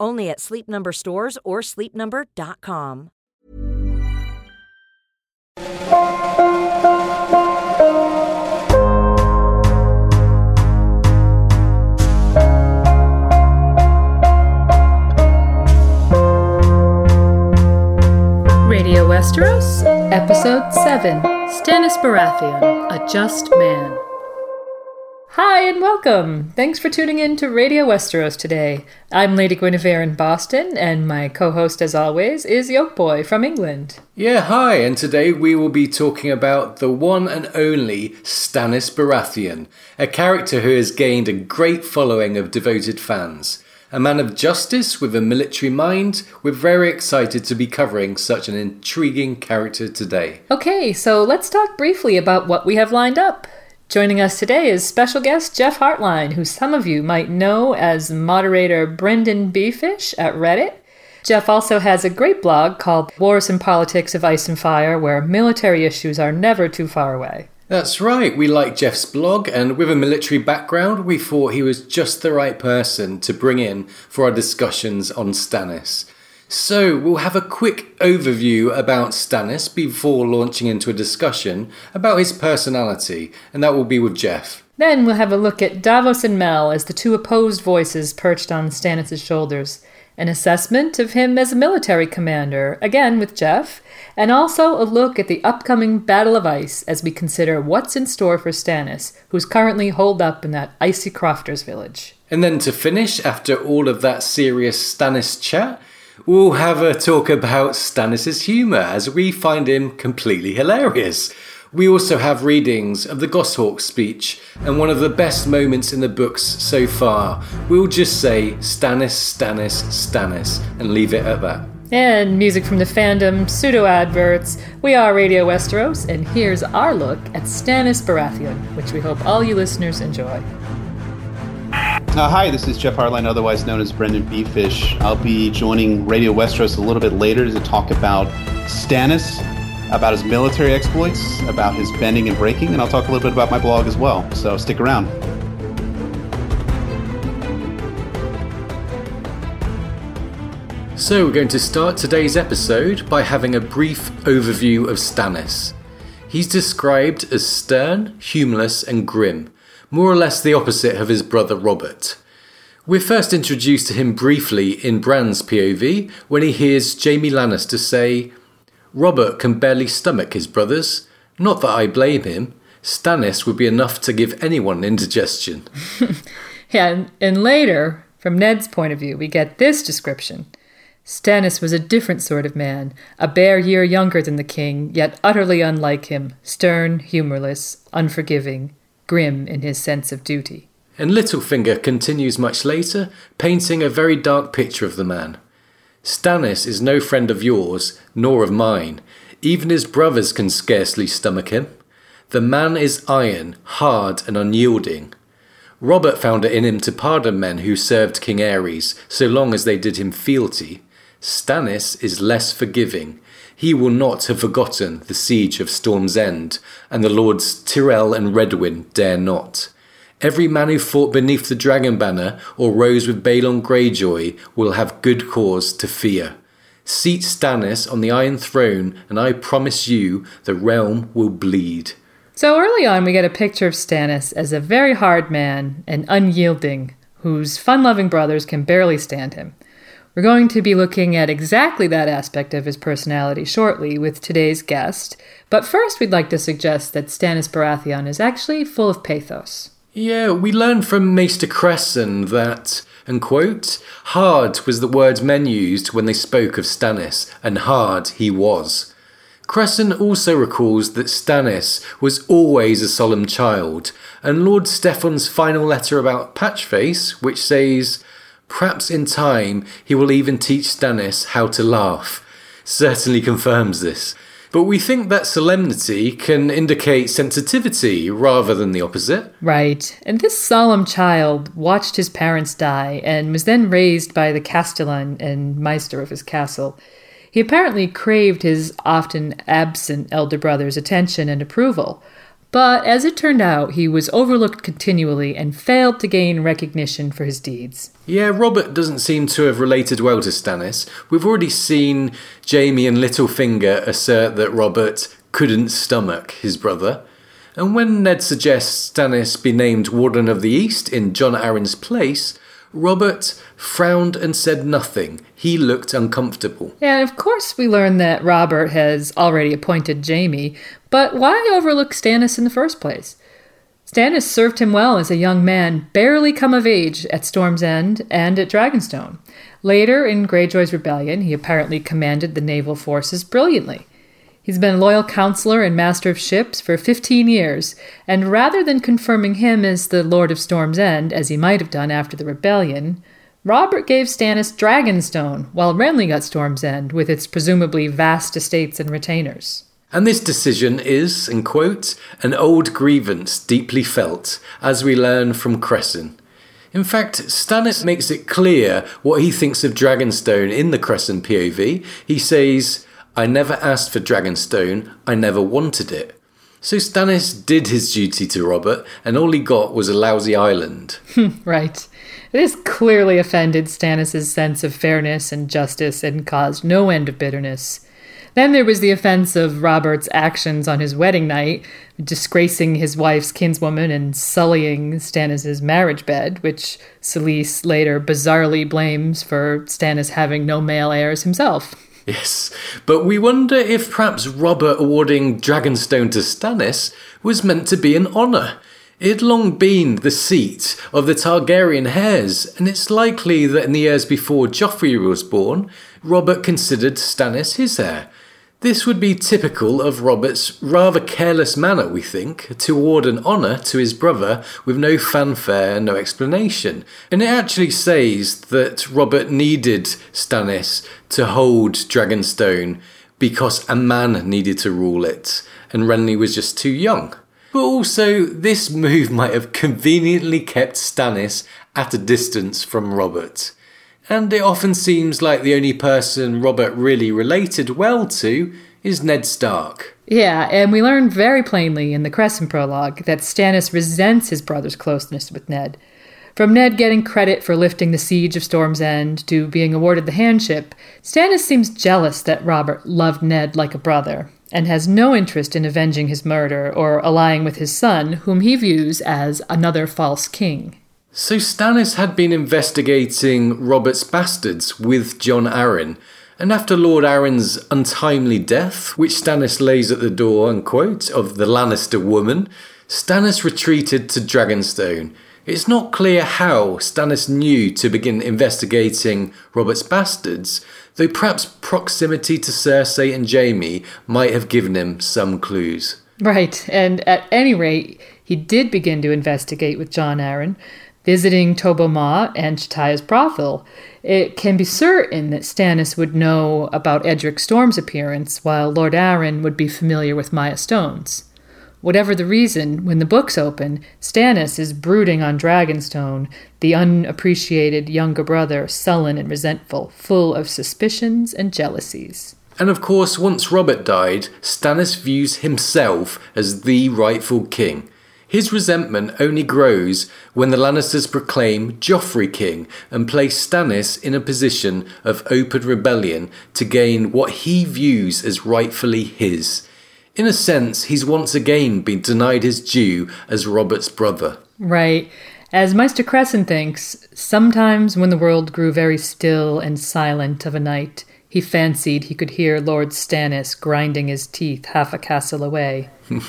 Only at Sleep Number stores or sleepnumber.com. Radio Westeros, Episode 7 Stannis Baratheon, A Just Man. Hi and welcome! Thanks for tuning in to Radio Westeros today. I'm Lady Guinevere in Boston, and my co host, as always, is Yolkboy from England. Yeah, hi, and today we will be talking about the one and only Stannis Baratheon, a character who has gained a great following of devoted fans. A man of justice with a military mind, we're very excited to be covering such an intriguing character today. Okay, so let's talk briefly about what we have lined up. Joining us today is special guest Jeff Hartline, who some of you might know as moderator Brendan Beefish at Reddit. Jeff also has a great blog called Wars and Politics of Ice and Fire, where military issues are never too far away. That's right, we like Jeff's blog, and with a military background, we thought he was just the right person to bring in for our discussions on Stannis. So, we'll have a quick overview about Stannis before launching into a discussion about his personality, and that will be with Jeff. Then we'll have a look at Davos and Mel as the two opposed voices perched on Stannis' shoulders, an assessment of him as a military commander, again with Jeff, and also a look at the upcoming Battle of Ice as we consider what's in store for Stannis, who's currently holed up in that icy crofters village. And then to finish, after all of that serious Stannis chat, we'll have a talk about Stannis' humour as we find him completely hilarious. We also have readings of the Goshawk speech and one of the best moments in the books so far. We'll just say Stannis, Stannis, Stannis and leave it at that. And music from the fandom, pseudo adverts. We are Radio Westeros, and here's our look at Stannis Baratheon, which we hope all you listeners enjoy. Uh, hi, this is Jeff Hartline, otherwise known as Brendan Beefish. I'll be joining Radio Westeros a little bit later to talk about Stannis, about his military exploits, about his bending and breaking, and I'll talk a little bit about my blog as well. So stick around. So, we're going to start today's episode by having a brief overview of Stannis. He's described as stern, humorless, and grim, more or less the opposite of his brother Robert. We're first introduced to him briefly in Bran's POV when he hears Jaime Lannister say, Robert can barely stomach his brothers. Not that I blame him. Stannis would be enough to give anyone indigestion. yeah, and, and later, from Ned's point of view, we get this description. Stannis was a different sort of man, a bare year younger than the king, yet utterly unlike him, stern, humorless, unforgiving, grim in his sense of duty. And Littlefinger continues much later, painting a very dark picture of the man. Stannis is no friend of yours, nor of mine. Even his brothers can scarcely stomach him. The man is iron, hard, and unyielding. Robert found it in him to pardon men who served King Aerys, so long as they did him fealty. Stannis is less forgiving. He will not have forgotten the siege of Storm's End, and the lords Tyrell and Redwyne dare not. Every man who fought beneath the dragon banner or rose with Balon Greyjoy will have good cause to fear. Seat Stannis on the Iron Throne, and I promise you the realm will bleed. So early on, we get a picture of Stannis as a very hard man and unyielding, whose fun loving brothers can barely stand him. We're going to be looking at exactly that aspect of his personality shortly with today's guest, but first we'd like to suggest that Stannis Baratheon is actually full of pathos. Yeah, we learn from Maester Cressen that, and quote, hard was the word men used when they spoke of Stannis, and hard he was. Cressen also recalls that Stannis was always a solemn child, and Lord Steffon's final letter about Patchface, which says, Perhaps in time he will even teach Stannis how to laugh, certainly confirms this. But we think that solemnity can indicate sensitivity rather than the opposite. Right. And this solemn child watched his parents die and was then raised by the Castellan and Maester of his castle. He apparently craved his often absent elder brother's attention and approval. But as it turned out, he was overlooked continually and failed to gain recognition for his deeds. Yeah, Robert doesn't seem to have related well to Stannis. We've already seen Jaime and Littlefinger assert that Robert couldn't stomach his brother. And when Ned suggests Stannis be named Warden of the East in Jon Arryn's place, Robert frowned and said nothing. He looked uncomfortable. And of course, we learn that Robert has already appointed Jaime, but why overlook Stannis in the first place? Stannis served him well as a young man, barely come of age at Storm's End and at Dragonstone. Later, in Greyjoy's rebellion, he apparently commanded the naval forces brilliantly. He's been loyal counselor and master of ships for 15 years, and rather than confirming him as the Lord of Storm's End, as he might have done after the rebellion, Robert gave Stannis Dragonstone, while Renly got Storm's End, with its presumably vast estates and retainers. And this decision is, in quote, an old grievance deeply felt, as we learn from Cressen. In fact, Stannis makes it clear what he thinks of Dragonstone in the Cressen POV. He says, I never asked for Dragonstone, I never wanted it. So Stannis did his duty to Robert, and all he got was a lousy island. right. This clearly offended Stannis' sense of fairness and justice and caused no end of bitterness. Then there was the offense of Robert's actions on his wedding night, disgracing his wife's kinswoman and sullying Stannis' marriage bed, which Selyse later bizarrely blames for Stannis having no male heirs himself. Yes, but we wonder if perhaps Robert awarding Dragonstone to Stannis was meant to be an honour. It had long been the seat of the Targaryen heirs, and it's likely that in the years before Joffrey was born, Robert considered Stannis his heir. This would be typical of Robert's rather careless manner, we think, to award an honour to his brother with no fanfare and no explanation. And it actually says that Robert needed Stannis to hold Dragonstone because a man needed to rule it, and Renly was just too young. But also, this move might have conveniently kept Stannis at a distance from Robert and it often seems like the only person Robert really related well to is Ned Stark. Yeah, and we learn very plainly in the Cressen prologue that Stannis resents his brother's closeness with Ned. From Ned getting credit for lifting the siege of Storm's End to being awarded the handship, Stannis seems jealous that Robert loved Ned like a brother and has no interest in avenging his murder or allying with his son, whom he views as another false king. So Stannis had been investigating Robert's bastards with Jon Arryn, and after Lord Arryn's untimely death, which Stannis lays at the door, unquote, of the Lannister woman, Stannis retreated to Dragonstone. It's not clear how Stannis knew to begin investigating Robert's bastards, though perhaps proximity to Cersei and Jaime might have given him some clues. Right, and at any rate, he did begin to investigate with Jon Arryn, visiting Tobho Mott and Chataya's brothel, it can be certain that Stannis would know about Edric Storm's appearance, while Lord Arryn would be familiar with Mya Stone's. Whatever the reason, when the books open, Stannis is brooding on Dragonstone, the unappreciated younger brother, sullen and resentful, full of suspicions and jealousies. And of course, once Robert died, Stannis views himself as the rightful king, his resentment only grows when the Lannisters proclaim Joffrey king and place Stannis in a position of open rebellion to gain what he views as rightfully his. In a sense, he's once again been denied his due as Robert's brother. Right. As Maester Cressen thinks, sometimes when the world grew very still and silent of a night, he fancied he could hear Lord Stannis grinding his teeth half a castle away.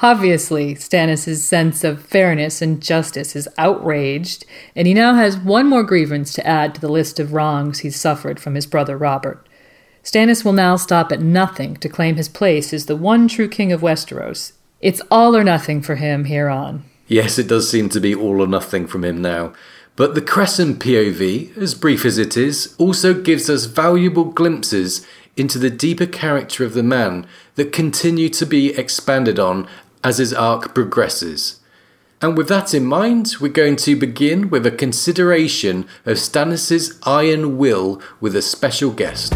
Obviously, Stannis' sense of fairness and justice is outraged, and he now has one more grievance to add to the list of wrongs he's suffered from his brother Robert. Stannis will now stop at nothing to claim his place as the one true king of Westeros. It's all or nothing for him here on. Yes, it does seem to be all or nothing from him now. But the Cressen POV, as brief as it is, also gives us valuable glimpses into the deeper character of the man that continue to be expanded on as his arc progresses. And with that in mind, we're going to begin with a consideration of Stannis' iron will with a special guest.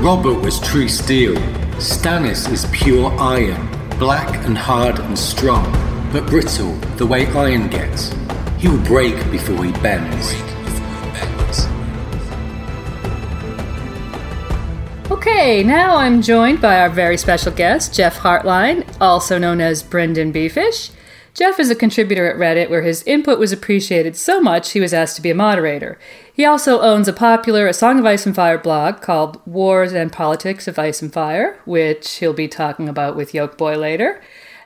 Robert was true steel. Stannis is pure iron, black and hard and strong, but brittle the way iron gets. He will break before he bends. Okay, now I'm joined by our very special guest, Jeff Hartline, also known as Brendan Beefish. Jeff is a contributor at Reddit where his input was appreciated so much he was asked to be a moderator. He also owns a popular A Song of Ice and Fire blog called Wars and Politics of Ice and Fire, which he'll be talking about with Yolkboy later.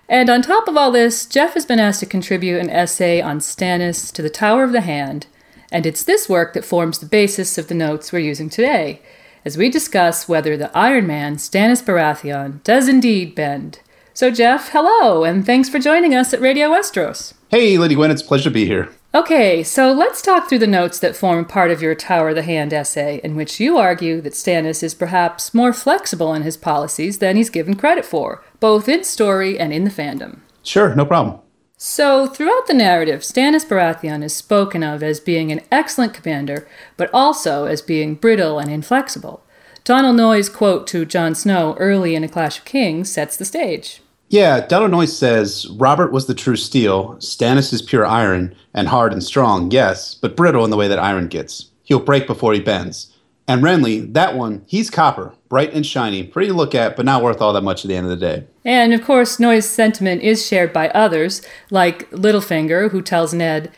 And on top of all this, Jeff has been asked to contribute an essay on Stannis to the Tower of the Hand, and it's this work that forms the basis of the notes we're using today as we discuss whether the Iron Man, Stannis Baratheon, does indeed bend. So, Jeff, hello, and thanks for joining us at Radio Westeros. Hey, Lady Gwen, it's a pleasure to be here. Okay, so let's talk through the notes that form part of your Tower of the Hand essay, in which you argue that Stannis is perhaps more flexible in his policies than he's given credit for, both in story and in the fandom. Sure, no problem. So, throughout the narrative, Stannis Baratheon is spoken of as being an excellent commander, but also as being brittle and inflexible. Donal Noye's quote to Jon Snow early in A Clash of Kings sets the stage. Yeah, Donal Noye says Robert was the true steel, Stannis is pure iron, and hard and strong, yes, but brittle in the way that iron gets. He'll break before he bends. And Renly, that one, he's copper, bright and shiny, pretty to look at, but not worth all that much at the end of the day. And of course, Noye's sentiment is shared by others, like Littlefinger, who tells Ned,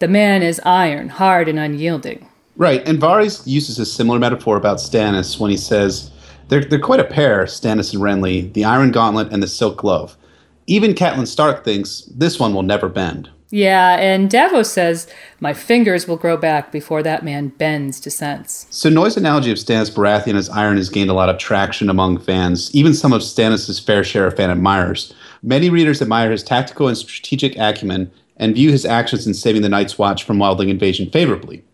The man is iron, hard and unyielding. Right, and Varys uses a similar metaphor about Stannis when he says, they're, they're quite a pair, Stannis and Renly, the Iron Gauntlet and the Silk Glove. Even Catelyn Stark thinks this one will never bend. Yeah, and Davos says, My fingers will grow back before that man bends to sense. So Noye's analogy of Stannis Baratheon as iron has gained a lot of traction among fans, even some of Stannis' fair share of fan admirers. Many readers admire his tactical and strategic acumen and view his actions in saving the Night's Watch from wildling invasion favorably.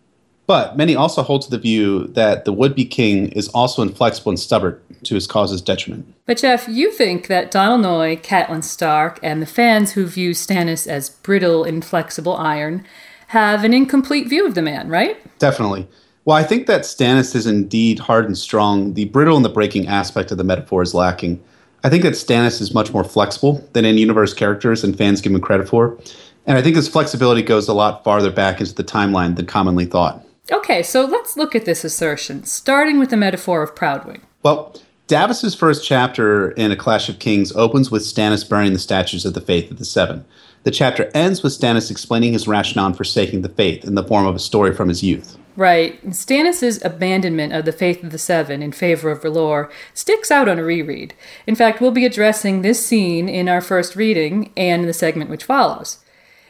But many also hold to the view that the would be king is also inflexible and stubborn to his cause's detriment. But, Jeff, you think that Donal Noye, Catelyn Stark, and the fans who view Stannis as brittle, inflexible iron have an incomplete view of the man, right? Definitely. Well, I think that Stannis is indeed hard and strong. The brittle and the breaking aspect of the metaphor is lacking. I think that Stannis is much more flexible than in universe characters and fans give him credit for. And I think his flexibility goes a lot farther back into the timeline than commonly thought. Okay, so let's look at this assertion, starting with the metaphor of Proudwing. Well, Davos's first chapter in A Clash of Kings opens with Stannis burning the statues of the Faith of the Seven. The chapter ends with Stannis explaining his rationale in forsaking the faith in the form of a story from his youth. Right. Stannis' abandonment of the Faith of the Seven in favor of R'hllor sticks out on a reread. In fact, we'll be addressing this scene in our first reading and in the segment which follows.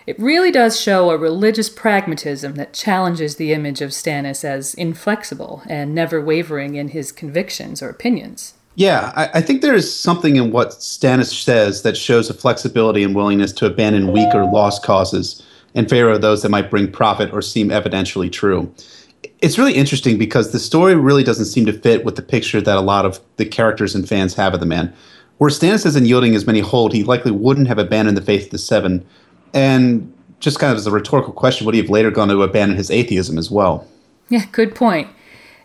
It really does show a religious pragmatism that challenges the image of Stannis as inflexible and never wavering in his convictions or opinions. Yeah, I, I, think there is something in what Stannis says that shows a flexibility and willingness to abandon weak or lost causes in favor of those that might bring profit or seem evidentially true. It's really interesting because the story really doesn't seem to fit with the picture that a lot of the characters and fans have of the man. Where Stannis isn't yielding as many hold, he likely wouldn't have abandoned the faith of the Seven and just kind of as a rhetorical question, would he have later gone to abandon his atheism as well? Yeah, good point.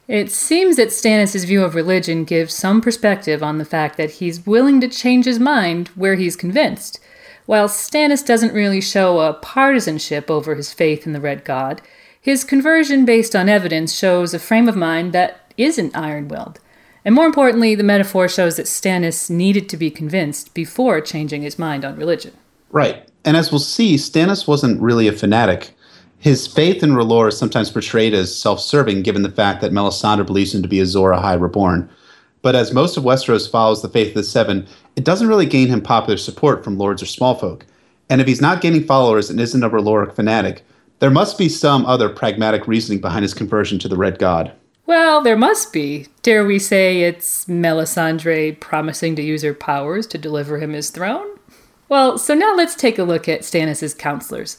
It seems that Stannis' view of religion gives some perspective on the fact that he's willing to change his mind where he's convinced. While Stannis doesn't really show a partisanship over his faith in the Red God, his conversion based on evidence shows a frame of mind that isn't iron willed. And more importantly, the metaphor shows that Stannis needed to be convinced before changing his mind on religion. Right. And as we'll see, Stannis wasn't really a fanatic. His faith in R'hllor is sometimes portrayed as self-serving, given the fact that Melisandre believes him to be Azor Ahai reborn. But as most of Westeros follows the faith of the Seven, it doesn't really gain him popular support from lords or smallfolk. And if he's not gaining followers and isn't a R'hlloric fanatic, there must be some other pragmatic reasoning behind his conversion to the Red God. Well, there must be. Dare we say it's Melisandre promising to use her powers to deliver him his throne? Well, so now let's take a look at Stannis' counselors.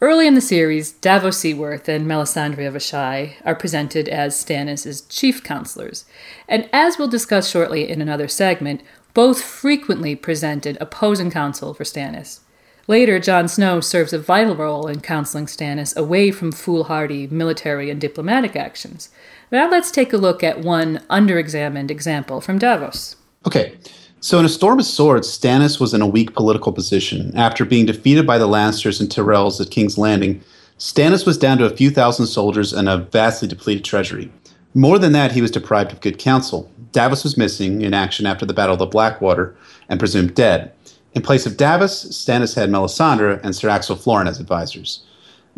Early in the series, Davos Seaworth and Melisandre of Asshai are presented as Stannis' chief counselors, and as we'll discuss shortly in another segment, both frequently presented opposing counsel for Stannis. Later, Jon Snow serves a vital role in counseling Stannis away from foolhardy military and diplomatic actions. Now let's take a look at one underexamined example from Davos. Okay, so in A Storm of Swords, Stannis was in a weak political position. After being defeated by the Lannisters and Tyrells at King's Landing, Stannis was down to a few thousand soldiers and a vastly depleted treasury. More than that, he was deprived of good counsel. Davos was missing in action after the Battle of the Blackwater and presumed dead. In place of Davos, Stannis had Melisandre and Sir Axel Florent as advisors.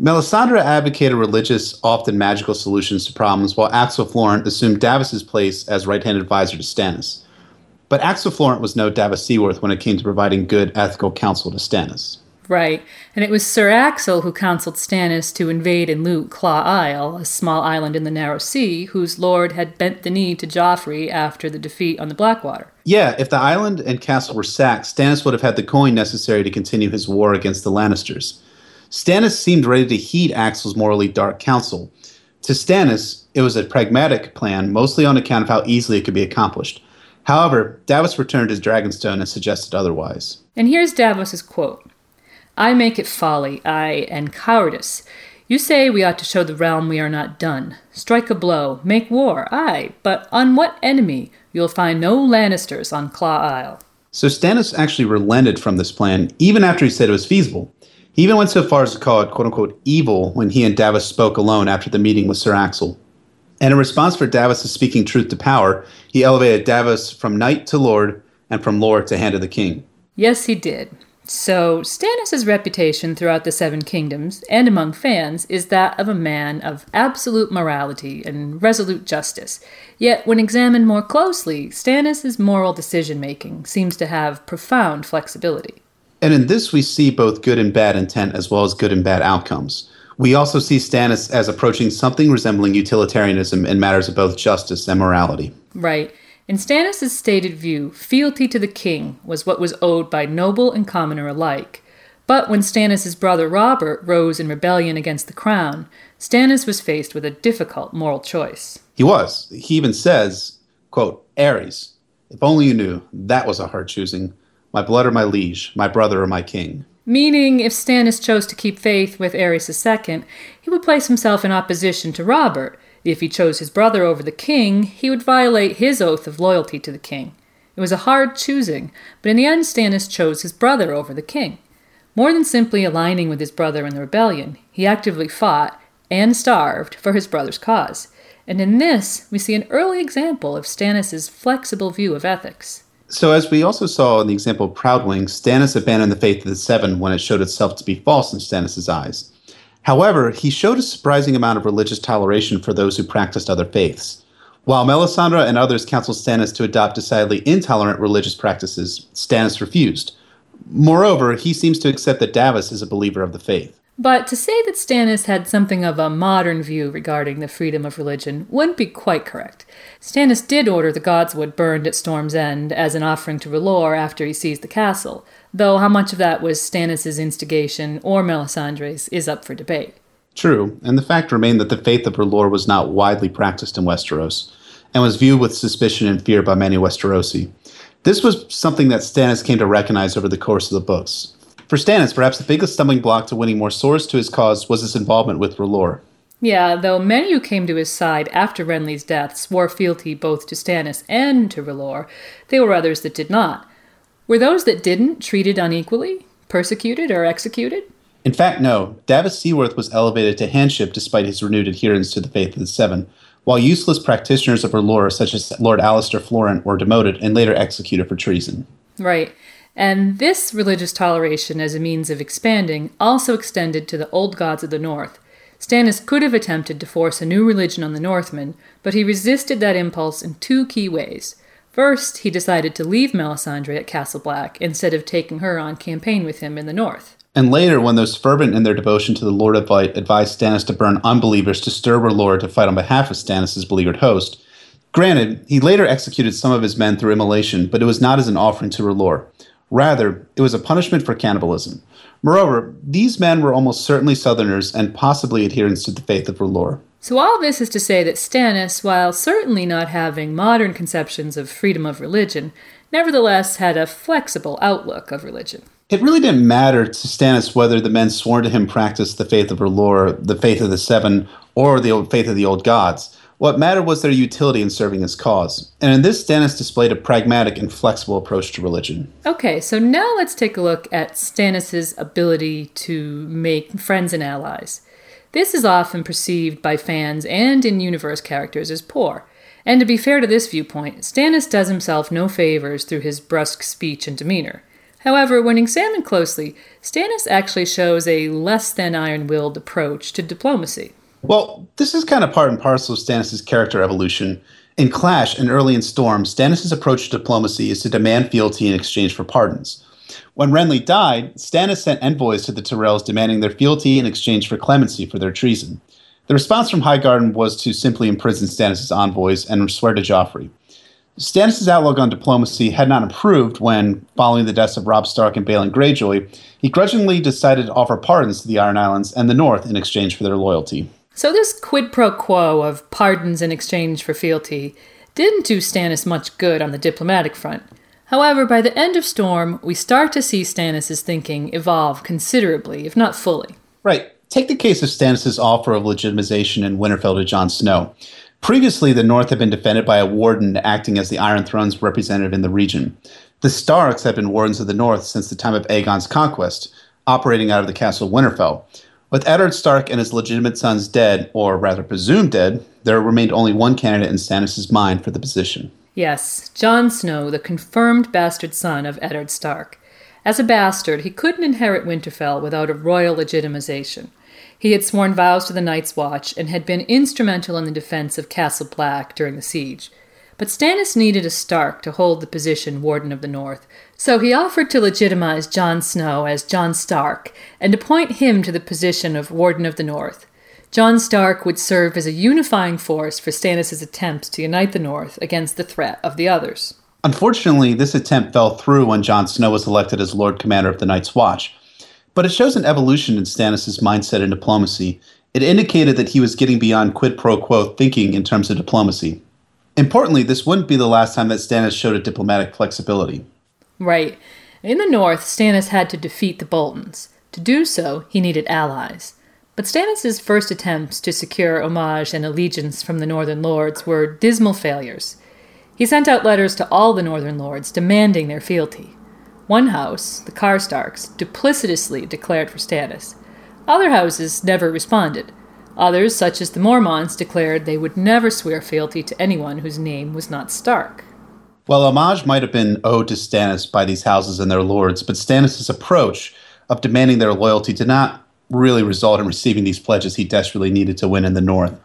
Melisandre advocated religious, often magical solutions to problems, while Axel Florent assumed Davos's place as right-hand advisor to Stannis. But Axel Florent was no Davos Seaworth when it came to providing good ethical counsel to Stannis. Right, and it was Sir Axel who counseled Stannis to invade and loot Claw Isle, a small island in the Narrow Sea, whose lord had bent the knee to Joffrey after the defeat on the Blackwater. Yeah, if the island and castle were sacked, Stannis would have had the coin necessary to continue his war against the Lannisters. Stannis seemed ready to heed Axel's morally dark counsel. To Stannis, it was a pragmatic plan, mostly on account of how easily it could be accomplished. However, Davos returned his Dragonstone and suggested otherwise. And here's Davos's quote I make it folly, ay, and cowardice. You say we ought to show the realm we are not done. Strike a blow, make war, ay, but on what enemy? You'll find no Lannisters on Claw Isle. So Stannis actually relented from this plan, even after he said it was feasible. He even went so far as to call it quote unquote evil when he and Davos spoke alone after the meeting with Sir Axel. And in response for Davos' speaking truth to power, he elevated Davos from knight to lord and from lord to hand of the king. Yes, he did. So, Stannis' reputation throughout the Seven Kingdoms and among fans is that of a man of absolute morality and resolute justice. Yet, when examined more closely, Stannis' moral decision making seems to have profound flexibility. And in this, we see both good and bad intent as well as good and bad outcomes. We also see Stannis as approaching something resembling utilitarianism in matters of both justice and morality. Right. In Stannis' stated view, fealty to the king was what was owed by noble and commoner alike. But when Stannis' brother Robert rose in rebellion against the crown, Stannis was faced with a difficult moral choice. He was. He even says, quote, Aerys, if only you knew, that was a hard choosing. My blood or my liege, my brother or my king. Meaning, if Stannis chose to keep faith with Aerys II, he would place himself in opposition to Robert. If he chose his brother over the king, he would violate his oath of loyalty to the king. It was a hard choosing, but in the end, Stannis chose his brother over the king. More than simply aligning with his brother in the rebellion, he actively fought and starved for his brother's cause. And in this, we see an early example of Stannis' flexible view of ethics. So, as we also saw in the example of Proudwing, Stannis abandoned the faith of the Seven when it showed itself to be false in Stannis' eyes. However, he showed a surprising amount of religious toleration for those who practiced other faiths. While Melisandre and others counseled Stannis to adopt decidedly intolerant religious practices, Stannis refused. Moreover, he seems to accept that Davos is a believer of the faith. But to say that Stannis had something of a modern view regarding the freedom of religion wouldn't be quite correct. Stannis did order the godswood burned at Storm's End as an offering to R'hllor after he seized the castle, though how much of that was Stannis' instigation or Melisandre's is up for debate. True, and the fact remained that the faith of R'hllor was not widely practiced in Westeros, and was viewed with suspicion and fear by many Westerosi. This was something that Stannis came to recognize over the course of the books, for Stannis, perhaps the biggest stumbling block to winning more swords to his cause was his involvement with R'hllor. Yeah, though many who came to his side after Renly's death swore fealty both to Stannis and to R'hllor, there were others that did not. Were those that didn't treated unequally, persecuted, or executed? In fact, no. Davos Seaworth was elevated to handship despite his renewed adherence to the faith of the Seven, while useless practitioners of R'hllor, such as Lord Alester Florent, were demoted and later executed for treason. Right. And this religious toleration as a means of expanding also extended to the old gods of the north. Stannis could have attempted to force a new religion on the Northmen, but he resisted that impulse in two key ways. First, he decided to leave Melisandre at Castle Black instead of taking her on campaign with him in the north. And later, when those fervent in their devotion to the Lord of Light advised Stannis to burn unbelievers to stir R'hllor to fight on behalf of Stannis' beleaguered host, granted, he later executed some of his men through immolation, but it was not as an offering to R'hllor. Rather, it was a punishment for cannibalism. Moreover, these men were almost certainly Southerners and possibly adherents to the faith of R'hllor. So, all this is to say that Stannis, while certainly not having modern conceptions of freedom of religion, nevertheless had a flexible outlook of religion. It really didn't matter to Stannis whether the men sworn to him practiced the faith of R'hllor, the faith of the Seven, or the faith of the old gods. What mattered was their utility in serving his cause. And in this, Stannis displayed a pragmatic and flexible approach to religion. Okay, so now let's take a look at Stannis's ability to make friends and allies. This is often perceived by fans and in universe characters as poor. And to be fair to this viewpoint, Stannis does himself no favors through his brusque speech and demeanor. However, when examined closely, Stannis actually shows a less than iron willed approach to diplomacy. Well, this is kind of part and parcel of Stannis' character evolution. In Clash and early in Storm, Stannis' approach to diplomacy is to demand fealty in exchange for pardons. When Renly died, Stannis sent envoys to the Tyrells demanding their fealty in exchange for clemency for their treason. The response from Highgarden was to simply imprison Stannis' envoys and swear to Joffrey. Stannis' outlook on diplomacy had not improved when, following the deaths of Robb Stark and Balon Greyjoy, he grudgingly decided to offer pardons to the Iron Islands and the North in exchange for their loyalty. So, this quid pro quo of pardons in exchange for fealty didn't do Stannis much good on the diplomatic front. However, by the end of Storm, we start to see Stannis' thinking evolve considerably, if not fully. Right. Take the case of Stannis' offer of legitimization in Winterfell to Jon Snow. Previously, the North had been defended by a warden acting as the Iron Throne's representative in the region. The Starks had been wardens of the North since the time of Aegon's conquest, operating out of the castle of Winterfell. With Eddard Stark and his legitimate sons dead, or rather presumed dead, there remained only one candidate in Stannis' mind for the position. Yes, Jon Snow, the confirmed bastard son of Eddard Stark. As a bastard, he couldn't inherit Winterfell without a royal legitimization. He had sworn vows to the Night's Watch and had been instrumental in the defense of Castle Black during the siege. But Stannis needed a Stark to hold the position Warden of the North, so he offered to legitimize Jon Snow as Jon Stark and appoint him to the position of Warden of the North. Jon Stark would serve as a unifying force for Stannis' attempts to unite the North against the threat of the others. Unfortunately, this attempt fell through when Jon Snow was elected as Lord Commander of the Night's Watch. But it shows an evolution in Stannis' mindset and diplomacy. It indicated that he was getting beyond quid pro quo thinking in terms of diplomacy. Importantly, this wouldn't be the last time that Stannis showed a diplomatic flexibility. Right. In the north, Stannis had to defeat the Boltons. To do so, he needed allies. But Stannis' first attempts to secure homage and allegiance from the Northern Lords were dismal failures. He sent out letters to all the Northern Lords demanding their fealty. One house, the Karstarks, duplicitously declared for Stannis. Other houses never responded. Others, such as the Mormonts, declared they would never swear fealty to anyone whose name was not Stark. Well, homage might have been owed to Stannis by these houses and their lords, but Stannis' approach of demanding their loyalty did not really result in receiving these pledges he desperately needed to win in the North.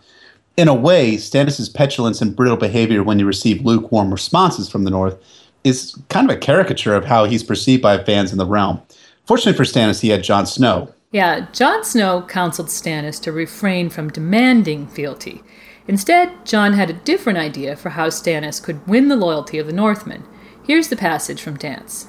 In a way, Stannis' petulance and brittle behavior when he received lukewarm responses from the North is kind of a caricature of how he's perceived by fans in the realm. Fortunately for Stannis, he had Jon Snow. Yeah, Jon Snow counseled Stannis to refrain from demanding fealty. Instead, Jon had a different idea for how Stannis could win the loyalty of the Northmen. Here's the passage from Dance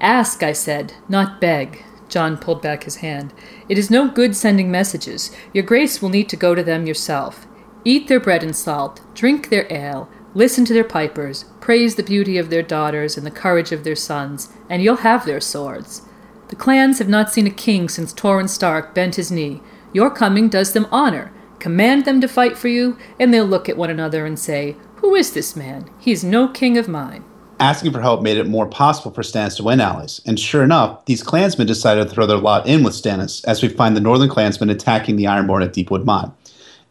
Ask, I said, not beg. Jon pulled back his hand. It is no good sending messages. Your grace will need to go to them yourself. Eat their bread and salt, drink their ale, listen to their pipers, praise the beauty of their daughters and the courage of their sons, and you'll have their swords. The clans have not seen a king since Torrhen Stark bent his knee. Your coming does them honor. Command them to fight for you, and they'll look at one another and say, Who is this man? He's no king of mine. Asking for help made it more possible for Stannis to win allies, and sure enough, these clansmen decided to throw their lot in with Stannis as we find the northern clansmen attacking the Ironborn at Deepwood Motte.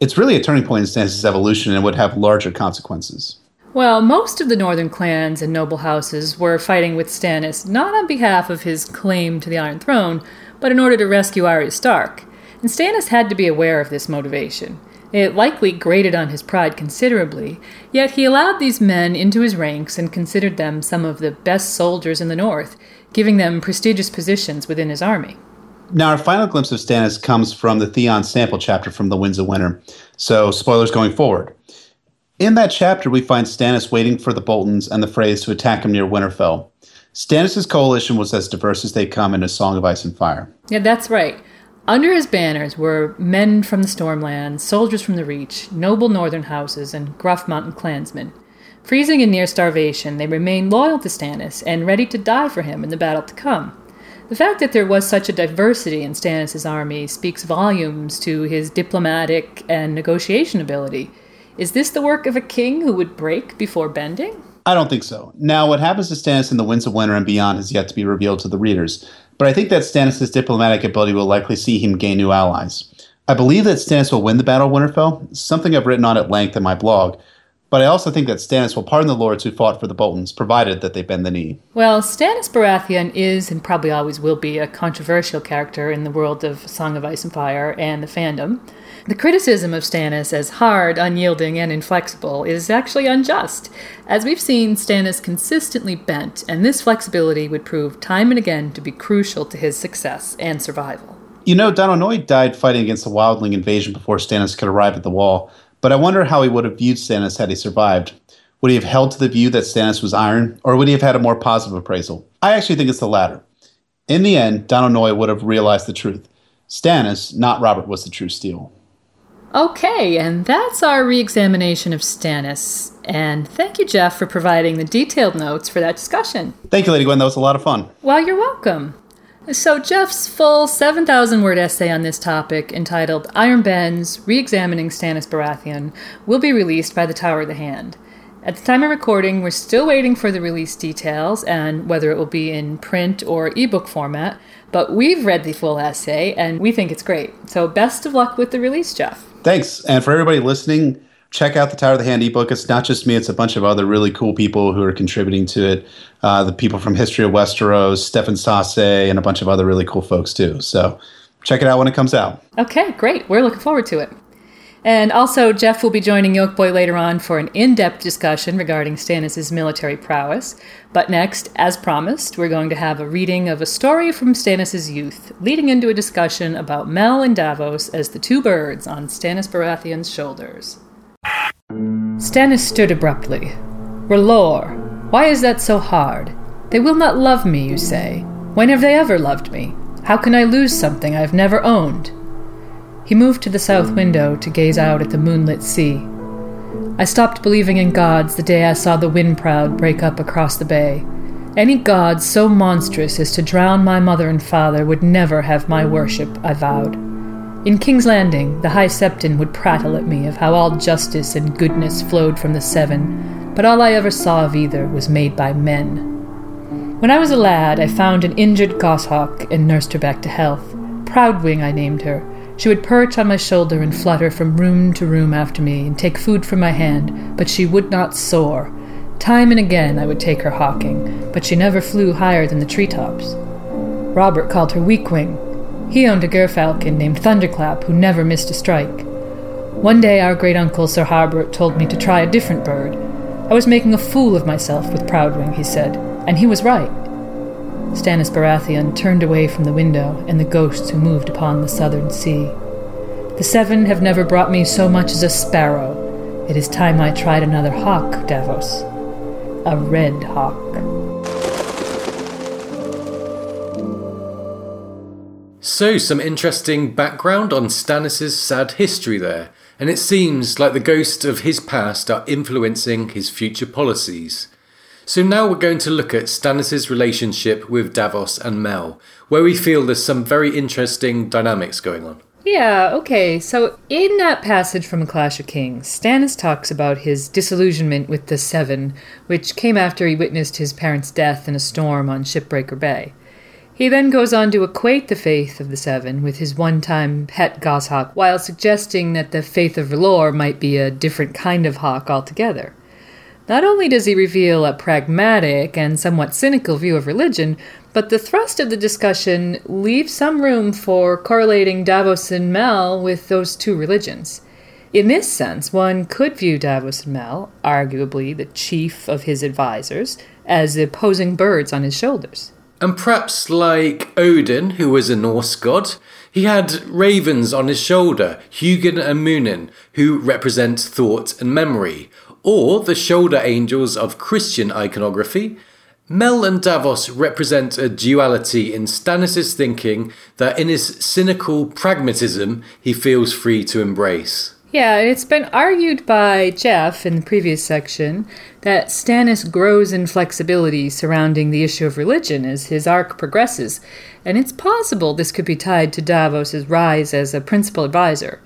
It's really a turning point in Stannis' evolution and would have larger consequences. Well, most of the northern clans and noble houses were fighting with Stannis not on behalf of his claim to the Iron Throne, but in order to rescue Arya Stark. And Stannis had to be aware of this motivation. It likely grated on his pride considerably, yet he allowed these men into his ranks and considered them some of the best soldiers in the north, giving them prestigious positions within his army. Now, our final glimpse of Stannis comes from the Theon sample chapter from The Winds of Winter, so spoilers going forward. In that chapter, we find Stannis waiting for the Boltons and the Freys to attack him near Winterfell. Stannis' coalition was as diverse as they come in A Song of Ice and Fire. Yeah, that's right. Under his banners were men from the Stormlands, soldiers from the Reach, noble northern houses, and gruff mountain clansmen. Freezing and near starvation, they remained loyal to Stannis and ready to die for him in the battle to come. The fact that there was such a diversity in Stannis' army speaks volumes to his diplomatic and negotiation ability. Is this the work of a king who would break before bending? I don't think so. Now, what happens to Stannis in the Winds of Winter and beyond has yet to be revealed to the readers, but I think that Stannis' diplomatic ability will likely see him gain new allies. I believe that Stannis will win the Battle of Winterfell, something I've written on at length in my blog, but I also think that Stannis will pardon the lords who fought for the Boltons, provided that they bend the knee. Well, Stannis Baratheon is and probably always will be a controversial character in the world of Song of Ice and Fire and the fandom. The criticism of Stannis as hard, unyielding, and inflexible is actually unjust. As we've seen, Stannis consistently bent, and this flexibility would prove time and again to be crucial to his success and survival. You know, Donal died fighting against the Wildling invasion before Stannis could arrive at the wall, but I wonder how he would have viewed Stannis had he survived. Would he have held to the view that Stannis was iron, or would he have had a more positive appraisal? I actually think it's the latter. In the end, Donal would have realized the truth. Stannis, not Robert, was the true steel. Okay, and that's our re examination of Stannis. And thank you, Jeff, for providing the detailed notes for that discussion. Thank you, Lady Gwen. That was a lot of fun. Well, you're welcome. So, Jeff's full 7,000 word essay on this topic, entitled Iron Bands Re Examining Stannis Baratheon, will be released by the Tower of the Hand. At the time of recording, we're still waiting for the release details and whether it will be in print or ebook format, but we've read the full essay and we think it's great. So, best of luck with the release, Jeff. Thanks. And for everybody listening, check out the Tower of the Hand ebook. It's not just me, it's a bunch of other really cool people who are contributing to it. Uh, the people from History of Westeros, Stefan Sasse, and a bunch of other really cool folks too. So check it out when it comes out. Okay, great. We're looking forward to it. And also, Jeff will be joining Yolkboy later on for an in depth discussion regarding Stannis' military prowess. But next, as promised, we're going to have a reading of a story from Stannis' youth, leading into a discussion about Mel and Davos as the two birds on Stannis Baratheon's shoulders. Stannis stood abruptly. R'hllor, why is that so hard? They will not love me, you say. When have they ever loved me? How can I lose something I've never owned? He moved to the south window to gaze out at the moonlit sea. I stopped believing in gods the day I saw the Windproud break up across the bay. Any god so monstrous as to drown my mother and father would never have my worship, I vowed. In King's Landing, the High Septon would prattle at me of how all justice and goodness flowed from the Seven, but all I ever saw of either was made by men. When I was a lad, I found an injured goshawk and nursed her back to health. Proudwing, I named her, she would perch on my shoulder and flutter from room to room after me and take food from my hand, but she would not soar. Time and again I would take her hawking, but she never flew higher than the treetops. Robert called her Weakwing. He owned a gerfalcon named Thunderclap who never missed a strike. One day our great uncle Sir Harbert told me to try a different bird. I was making a fool of myself with Proudwing, he said, and he was right. Stannis Baratheon turned away from the window and the ghosts who moved upon the southern sea. The seven have never brought me so much as a sparrow. It is time I tried another hawk, Davos. A red hawk. So, some interesting background on Stannis' sad history there, and it seems like the ghosts of his past are influencing his future policies. So now we're going to look at Stannis' relationship with Davos and Mel, where we feel there's some very interesting dynamics going on. Yeah, okay. So in that passage from A Clash of Kings, Stannis talks about his disillusionment with the Seven, which came after he witnessed his parents' death in a storm on Shipbreaker Bay. He then goes on to equate the faith of the Seven with his one time pet goshawk, while suggesting that the faith of R'hllor might be a different kind of hawk altogether. Not only does he reveal a pragmatic and somewhat cynical view of religion, but the thrust of the discussion leaves some room for correlating Davos and Mel with those two religions. In this sense, one could view Davos and Mel, arguably the chief of his advisors, as opposing birds on his shoulders. And perhaps like Odin, who was a Norse god, he had ravens on his shoulder, Hugin and Munin, who represent thought and memory, or the shoulder angels of Christian iconography, Mel and Davos represent a duality in Stannis' thinking that in his cynical pragmatism he feels free to embrace. Yeah, it's been argued by Jeff in the previous section that Stannis grows in flexibility surrounding the issue of religion as his arc progresses, and it's possible this could be tied to Davos's rise as a principal advisor.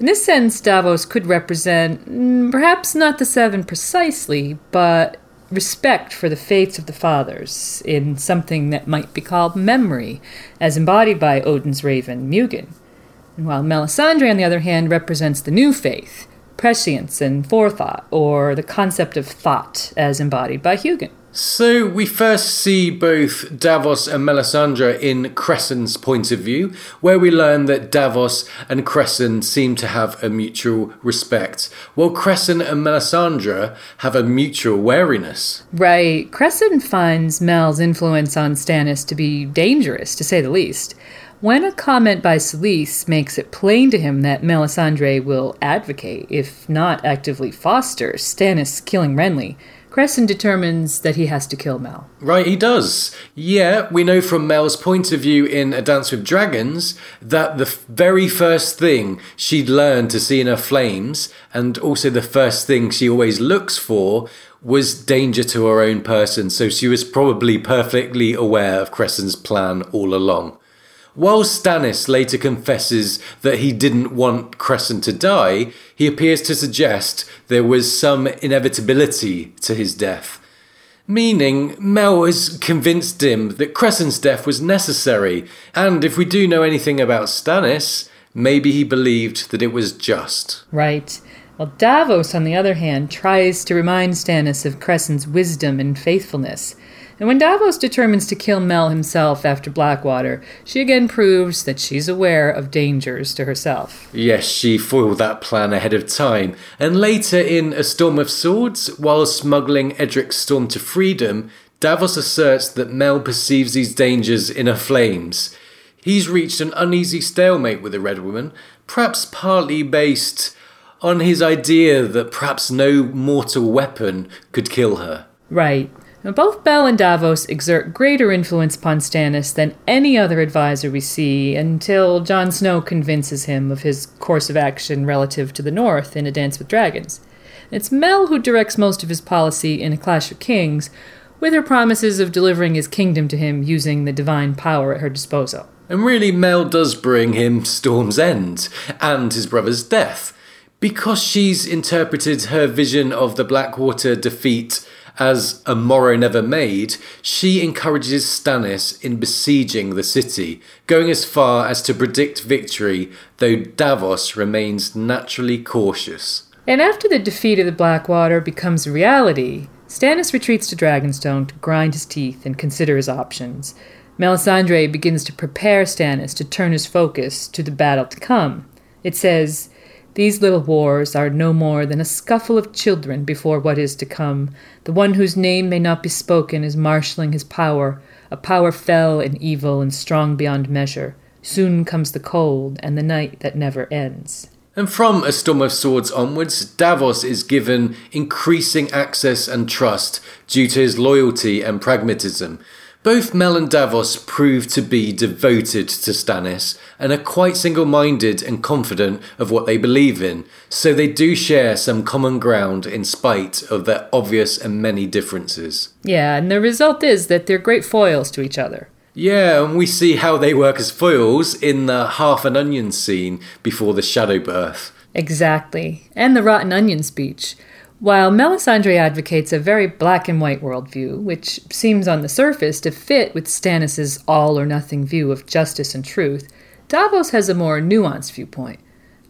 In this sense, Davos could represent mm, perhaps not the seven precisely, but respect for the faiths of the fathers in something that might be called memory, as embodied by Odin's raven, Munin. And While Melisandre, on the other hand, represents the new faith, prescience and forethought, or the concept of thought as embodied by Hugin. So we first see both Davos and Melisandre in Cressen's point of view, where we learn that Davos and Cressen seem to have a mutual respect, while Cressen and Melisandre have a mutual wariness. Right. Cressen finds Mel's influence on Stannis to be dangerous, to say the least. When a comment by Selyse makes it plain to him that Melisandre will advocate, if not actively foster, Stannis killing Renly, Cressen determines that he has to kill Mel. Right, he does. Yeah, we know from Mel's point of view in A Dance with Dragons that the very first thing she'd learned to see in her flames, and also the first thing she always looks for, was danger to her own person, so she was probably perfectly aware of Cressen's plan all along. While Stannis later confesses that he didn't want Cressen to die, he appears to suggest there was some inevitability to his death. Meaning, Mel has convinced him that Cressen's death was necessary, and if we do know anything about Stannis, maybe he believed that it was just. Right. Well, Davos, on the other hand, tries to remind Stannis of Cressen's wisdom and faithfulness. And when Davos determines to kill Mel himself after Blackwater, she again proves that she's aware of dangers to herself. Yes, she foiled that plan ahead of time. And later in A Storm of Swords, while smuggling Edric Storm to freedom, Davos asserts that Mel perceives these dangers in her flames. He's reached an uneasy stalemate with the Red Woman, perhaps partly based on his idea that perhaps no mortal weapon could kill her. Right. Now, both Mel and Davos exert greater influence upon Stannis than any other advisor we see until Jon Snow convinces him of his course of action relative to the North in A Dance with Dragons. It's Mel who directs most of his policy in A Clash of Kings, with her promises of delivering his kingdom to him using the divine power at her disposal. And really, Mel does bring him Storm's End and his brother's death, because she's interpreted her vision of the Blackwater defeat as a morrow never made, she encourages Stannis in besieging the city, going as far as to predict victory, though Davos remains naturally cautious. And after the defeat of the Blackwater becomes reality, Stannis retreats to Dragonstone to grind his teeth and consider his options. Melisandre begins to prepare Stannis to turn his focus to the battle to come. It says, these little wars are no more than a scuffle of children before what is to come. The one whose name may not be spoken is marshalling his power, a power fell and evil and strong beyond measure. Soon comes the cold and the night that never ends. And from A Storm of Swords onwards, Davos is given increasing access and trust due to his loyalty and pragmatism. Both Mel and Davos prove to be devoted to Stannis and are quite single minded and confident of what they believe in, so they do share some common ground in spite of their obvious and many differences. Yeah, and the result is that they're great foils to each other. Yeah, and we see how they work as foils in the half an onion scene before the shadow birth. Exactly, and the rotten onion speech. While Melisandre advocates a very black and white worldview, which seems on the surface to fit with Stannis' all or nothing view of justice and truth, Davos has a more nuanced viewpoint.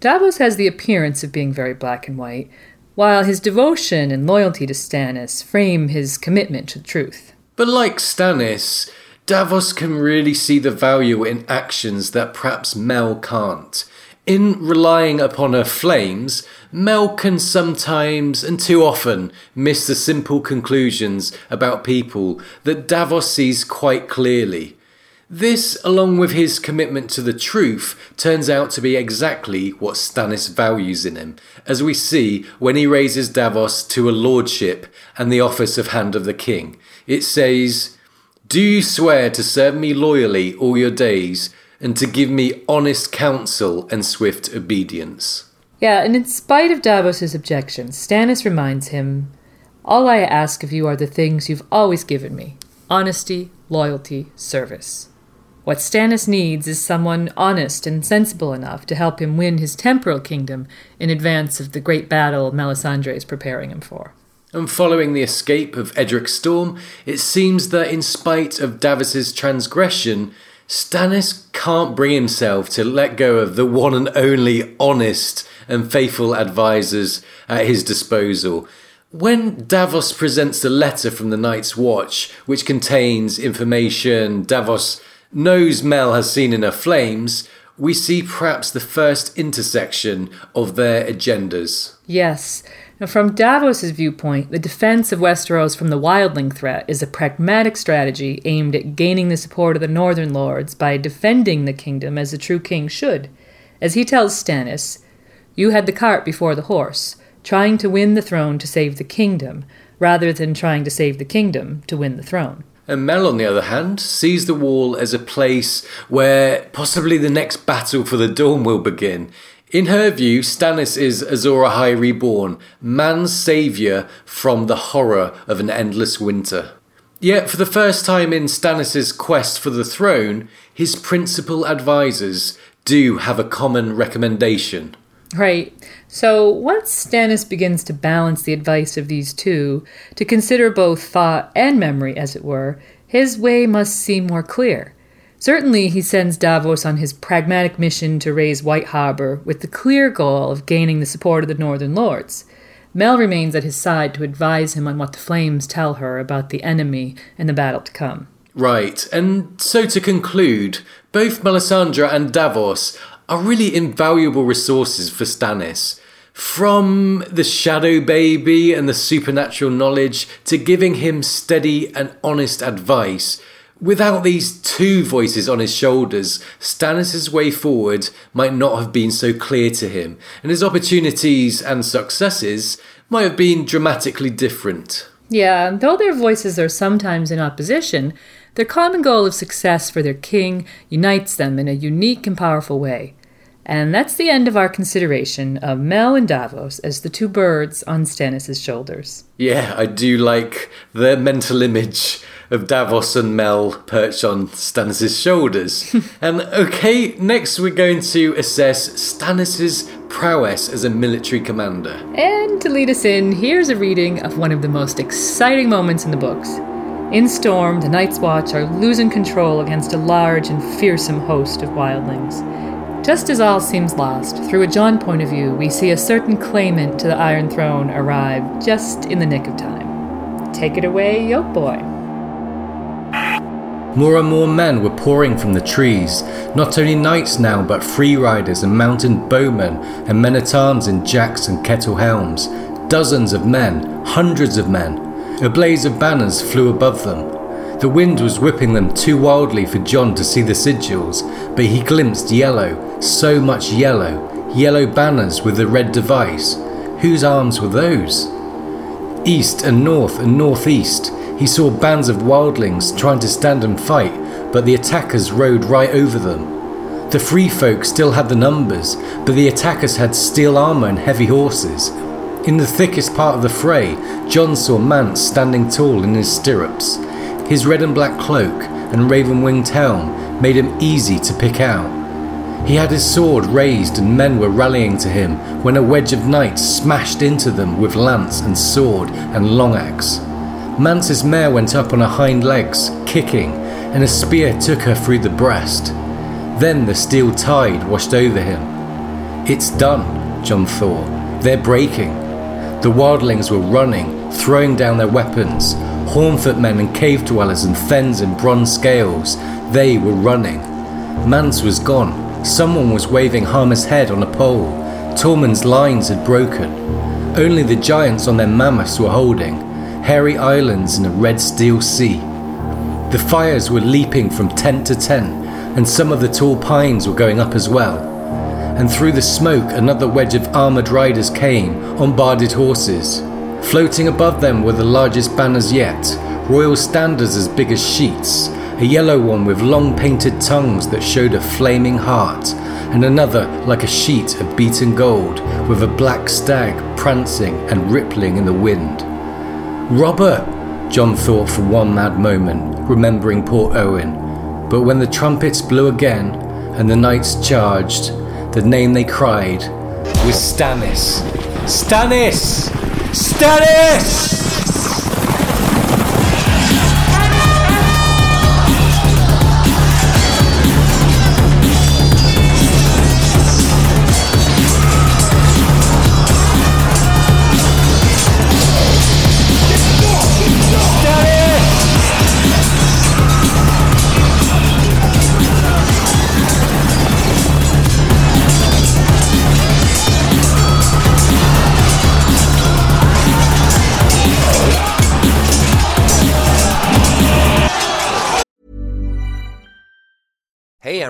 Davos has the appearance of being very black and white, while his devotion and loyalty to Stannis frame his commitment to truth. But like Stannis, Davos can really see the value in actions that perhaps Mel can't. In relying upon her flames, Mel can sometimes and too often miss the simple conclusions about people that Davos sees quite clearly. This, along with his commitment to the truth, turns out to be exactly what Stannis values in him, as we see when he raises Davos to a lordship and the office of Hand of the King. It says, Do you swear to serve me loyally all your days? and to give me honest counsel and swift obedience. Yeah, and in spite of Davos's objections, Stannis reminds him, All I ask of you are the things you've always given me honesty, loyalty, service. What Stannis needs is someone honest and sensible enough to help him win his temporal kingdom in advance of the great battle Melisandre is preparing him for. And following the escape of Edric Storm, it seems that in spite of Davos's transgression, Stannis can't bring himself to let go of the one and only honest and faithful advisors at his disposal. When Davos presents the letter from the Night's Watch, which contains information Davos knows Mel has seen in her flames, we see perhaps the first intersection of their agendas. Yes, now, from Davos's viewpoint, the defense of Westeros from the wildling threat is a pragmatic strategy aimed at gaining the support of the Northern Lords by defending the kingdom as a true king should. As he tells Stannis, You had the cart before the horse, trying to win the throne to save the kingdom, rather than trying to save the kingdom to win the throne. And Mel, on the other hand, sees the wall as a place where possibly the next battle for the dawn will begin. In her view, Stannis is Azor Ahai reborn, man's saviour from the horror of an endless winter. Yet, for the first time in Stannis's quest for the throne, his principal advisors do have a common recommendation. Right. So once Stannis begins to balance the advice of these two, to consider both thought and memory, as it were, his way must seem more clear. Certainly, he sends Davos on his pragmatic mission to raise White Harbor with the clear goal of gaining the support of the Northern Lords. Mel remains at his side to advise him on what the Flames tell her about the enemy and the battle to come. Right, and so to conclude, both Melisandre and Davos are really invaluable resources for Stannis. From the shadow baby and the supernatural knowledge to giving him steady and honest advice, Without these two voices on his shoulders, Stannis' way forward might not have been so clear to him, and his opportunities and successes might have been dramatically different. Yeah, though their voices are sometimes in opposition, their common goal of success for their king unites them in a unique and powerful way. And that's the end of our consideration of Mel and Davos as the two birds on Stannis' shoulders. Yeah, I do like the mental image of Davos and Mel perched on Stannis' shoulders. and okay, next we're going to assess Stannis' prowess as a military commander. And to lead us in, here's a reading of one of the most exciting moments in the books. In Storm, the Night's Watch are losing control against a large and fearsome host of wildlings. Just as all seems lost, through a Jon point of view, we see a certain claimant to the Iron Throne arrive just in the nick of time. Take it away, Yolkboy. More and more men were pouring from the trees, not only knights now, but free riders and mounted bowmen and men at arms in jacks and kettle helms. Dozens of men, hundreds of men. A blaze of banners flew above them. The wind was whipping them too wildly for Jon to see the sigils, but he glimpsed yellow, so much yellow, yellow banners with the red device. Whose arms were those? East and north and northeast, he saw bands of wildlings trying to stand and fight, but the attackers rode right over them. The free folk still had the numbers, but the attackers had steel armour and heavy horses. In the thickest part of the fray, Jon saw Mance standing tall in his stirrups. His red and black cloak and raven winged helm made him easy to pick out. He had his sword raised and men were rallying to him when a wedge of knights smashed into them with lance and sword and long axe. Mance's mare went up on her hind legs, kicking, and a spear took her through the breast. Then the steel tide washed over him. It's done, Jon thought. They're breaking. The wildlings were running, throwing down their weapons. Hornfoot men and cave dwellers and Thenns in bronze scales, they were running. Mance was gone. Someone was waving Harma's head on a pole. Tormund's lines had broken. Only the giants on their mammoths were holding, hairy islands in a red steel sea. The fires were leaping from tent to tent, and some of the tall pines were going up as well. And through the smoke, another wedge of armoured riders came on barded horses. Floating above them were the largest banners yet, royal standards as big as sheets, a yellow one with long painted tongues that showed a flaming heart, and another like a sheet of beaten gold with a black stag prancing and rippling in the wind. Robert, Jon thought for one mad moment, remembering poor Owen. But when the trumpets blew again and the knights charged, the name they cried was Stannis. Stannis! Stannis!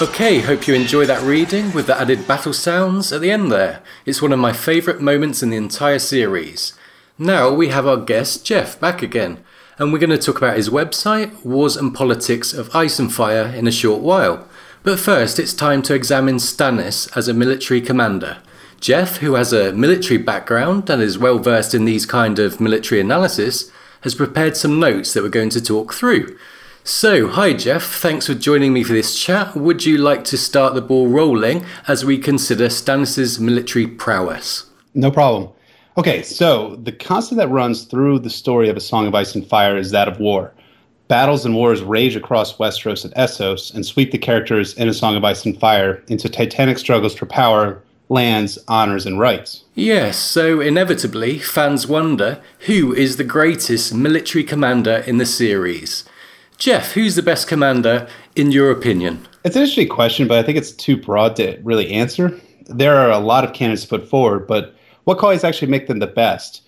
Okay, hope you enjoy that reading with the added battle sounds at the end there. It's one of my favourite moments in the entire series. Now we have our guest Jeff back again, and we're going to talk about his website, Wars and Politics of Ice and Fire, in a short while. But first, it's time to examine Stannis as a military commander. Jeff, who has a military background and is well versed in these kind of military analysis, has prepared some notes that we're going to talk through. So, hi Jeff, thanks for joining me for this chat. Would you like to start the ball rolling as we consider Stannis' military prowess? No problem. Okay, so the constant that runs through the story of A Song of Ice and Fire is that of war. Battles and wars rage across Westeros and Essos and sweep the characters in A Song of Ice and Fire into titanic struggles for power, lands, honors, and rights. Yes, so inevitably, fans wonder who is the greatest military commander in the series? Jeff, who's the best commander in your opinion? It's an interesting question, but I think it's too broad to really answer. There are a lot of candidates put forward, but what qualities actually make them the best?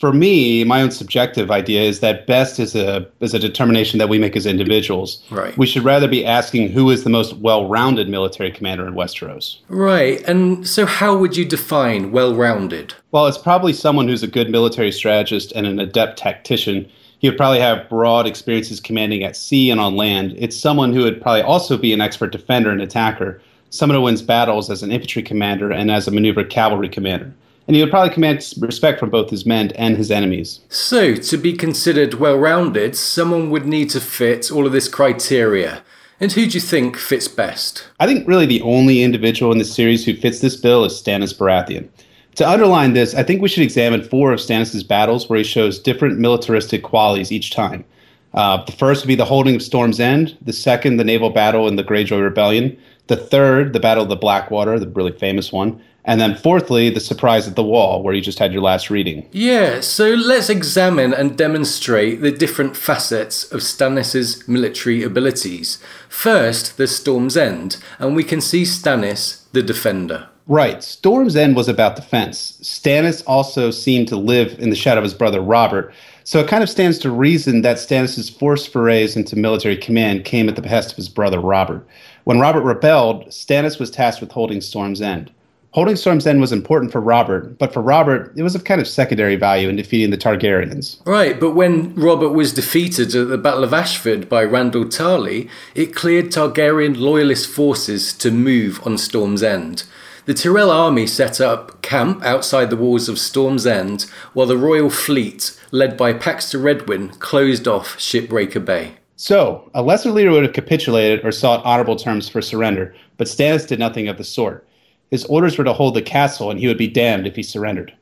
For me, my own subjective idea is that best is a is a determination that we make as individuals. Right. We should rather be asking who is the most well-rounded military commander in Westeros. Right, and so how would you define well rounded? Well, it's probably someone who's a good military strategist and an adept tactician. He would probably have broad experiences commanding at sea and on land. It's someone who would probably also be an expert defender and attacker, someone who wins battles as an infantry commander and as a maneuver cavalry commander. And he would probably command respect from both his men and his enemies. So, to be considered well rounded, someone would need to fit all of this criteria. And who do you think fits best? I think really the only individual in the series who fits this bill is Stannis Baratheon. To underline this, I think we should examine four of Stannis' battles where he shows different militaristic qualities each time. Uh, the first would be the holding of Storm's End, the second, the naval battle in the Greyjoy Rebellion, The third, the Battle of the Blackwater, the really famous one. And then fourthly, the surprise at the wall, where you just had your last reading. Yeah, so let's examine and demonstrate the different facets of Stannis' military abilities. First, the Storm's End, and we can see Stannis, the defender. Right. Storm's End was about defense. Stannis also seemed to live in the shadow of his brother Robert, so it kind of stands to reason that Stannis' forced forays into military command came at the behest of his brother Robert. When Robert rebelled, Stannis was tasked with holding Storm's End. Holding Storm's End was important for Robert, but for Robert, it was of kind of secondary value in defeating the Targaryens. Right, but when Robert was defeated at the Battle of Ashford by Randyll Tarly, it cleared Targaryen loyalist forces to move on Storm's End. The Tyrell army set up camp outside the walls of Storm's End, while the royal fleet, led by Paxter Redwyne, closed off Shipbreaker Bay. So, a lesser leader would have capitulated or sought honorable terms for surrender, but Stannis did nothing of the sort. His orders were to hold the castle, and he would be damned if he surrendered.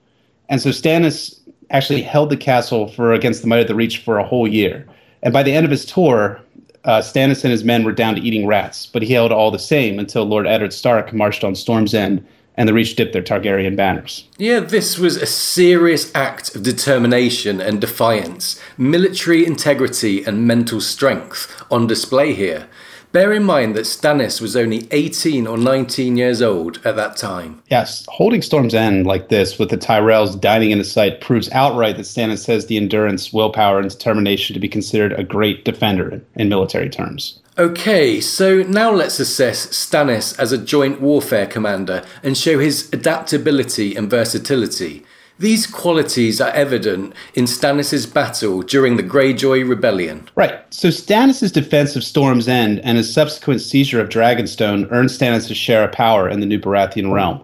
And so Stannis actually held the castle for against the might of the Reach for a whole year. And by the end of his tour, uh, Stannis and his men were down to eating rats, but he held all the same until Lord Eddard Stark marched on Storm's End and the Reach dipped their Targaryen banners. Yeah, this was a serious act of determination and defiance, military integrity and mental strength on display here. Bear in mind that Stannis was only 18 or 19 years old at that time. Yes, holding Storm's End like this, with the Tyrells dining in sight, proves outright that Stannis has the endurance, willpower, and determination to be considered a great defender in military terms. Okay, so now let's assess Stannis as a joint warfare commander and show his adaptability and versatility. These qualities are evident in Stannis' battle during the Greyjoy Rebellion. Right. So Stannis' defense of Storm's End and his subsequent seizure of Dragonstone earned Stannis a share of power in the new Baratheon realm.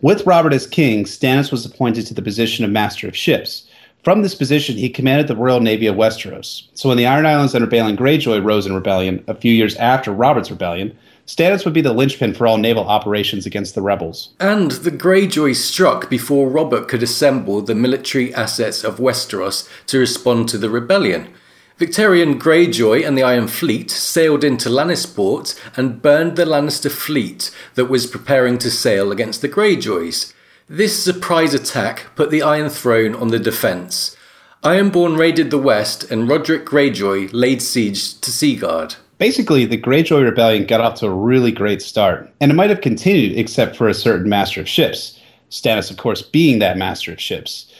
With Robert as king, Stannis was appointed to the position of Master of Ships. From this position, he commanded the Royal Navy of Westeros. So when the Iron Islands under Balon Greyjoy rose in rebellion a few years after Robert's rebellion, Stannis would be the linchpin for all naval operations against the rebels. And the Greyjoy struck before Robert could assemble the military assets of Westeros to respond to the rebellion. Victarion Greyjoy and the Iron Fleet sailed into Lannisport and burned the Lannister fleet that was preparing to sail against the Greyjoys. This surprise attack put the Iron Throne on the defence. Ironborn raided the west and Rodrik Greyjoy laid siege to Seagard. Basically, the Greyjoy Rebellion got off to a really great start, and it might have continued except for a certain master of ships. Stannis, of course, being that master of ships.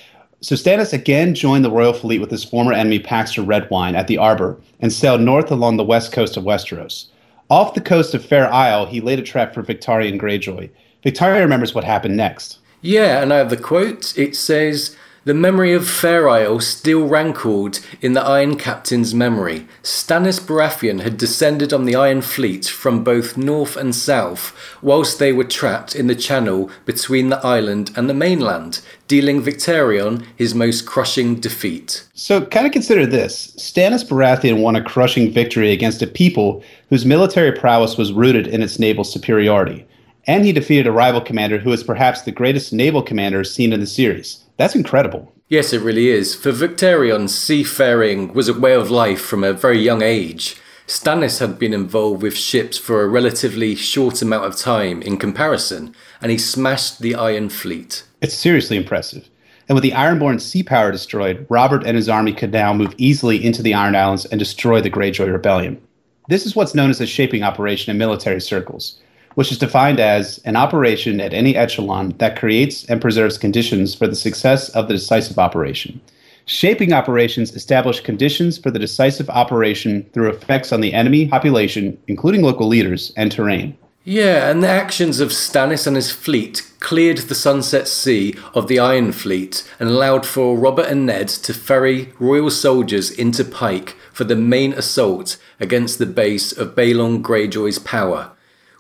So Stannis again joined the royal fleet with his former enemy Paxter Redwyne at the Arbor and sailed north along the west coast of Westeros. Off the coast of Fair Isle, he laid a trap for Victarion Greyjoy. Victarion remembers what happened next. Yeah, and I have the quote. It says, the memory of Fair Isle still rankled in the Iron Captain's memory. Stannis Baratheon had descended on the Iron Fleet from both north and south, whilst they were trapped in the channel between the island and the mainland, dealing Victarion his most crushing defeat. So, kind of consider this Stannis Baratheon won a crushing victory against a people whose military prowess was rooted in its naval superiority. And he defeated a rival commander who is perhaps the greatest naval commander seen in the series. That's incredible. Yes, it really is. For Victarion, seafaring was a way of life from a very young age. Stannis had been involved with ships for a relatively short amount of time in comparison, and he smashed the Iron Fleet. It's seriously impressive. And with the Ironborn sea power destroyed, Robert and his army could now move easily into the Iron Islands and destroy the Greyjoy Rebellion. This is what's known as a shaping operation in military circles which is defined as an operation at any echelon that creates and preserves conditions for the success of the decisive operation. Shaping operations establish conditions for the decisive operation through effects on the enemy, population, including local leaders, and terrain. Yeah, and the actions of Stannis and his fleet cleared the Sunset Sea of the Iron Fleet and allowed for Robert and Ned to ferry royal soldiers into Pyke for the main assault against the base of Balon Greyjoy's power.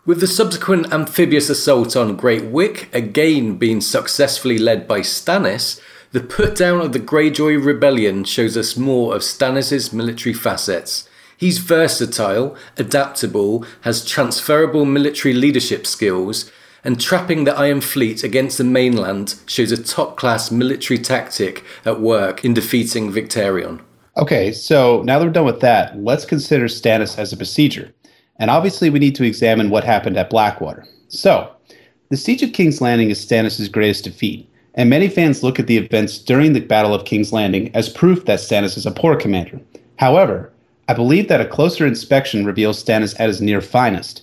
With the subsequent amphibious assault on Great Wyk again being successfully led by Stannis, the put down of the Greyjoy rebellion shows us more of Stannis' military facets. He's versatile, adaptable, has transferable military leadership skills, and trapping the Iron Fleet against the mainland shows a top class military tactic at work in defeating Victarion. Okay, so now that we're done with that, let's consider Stannis as a besieger. And obviously, we need to examine what happened at Blackwater. So, the Siege of King's Landing is Stannis' greatest defeat, and many fans look at the events during the Battle of King's Landing as proof that Stannis is a poor commander. However, I believe that a closer inspection reveals Stannis at his near finest.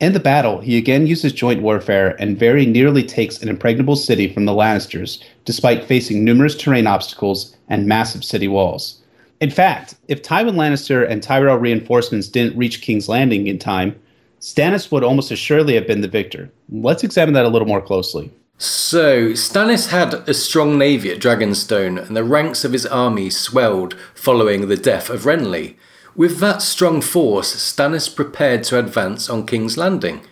In the battle, he again uses joint warfare and very nearly takes an impregnable city from the Lannisters, despite facing numerous terrain obstacles and massive city walls. In fact, if Tywin Lannister and Tyrell reinforcements didn't reach King's Landing in time, Stannis would almost assuredly have been the victor. Let's examine that a little more closely. So, Stannis had a strong navy at Dragonstone, and the ranks of his army swelled following the death of Renly. With that strong force, Stannis prepared to advance on King's Landing.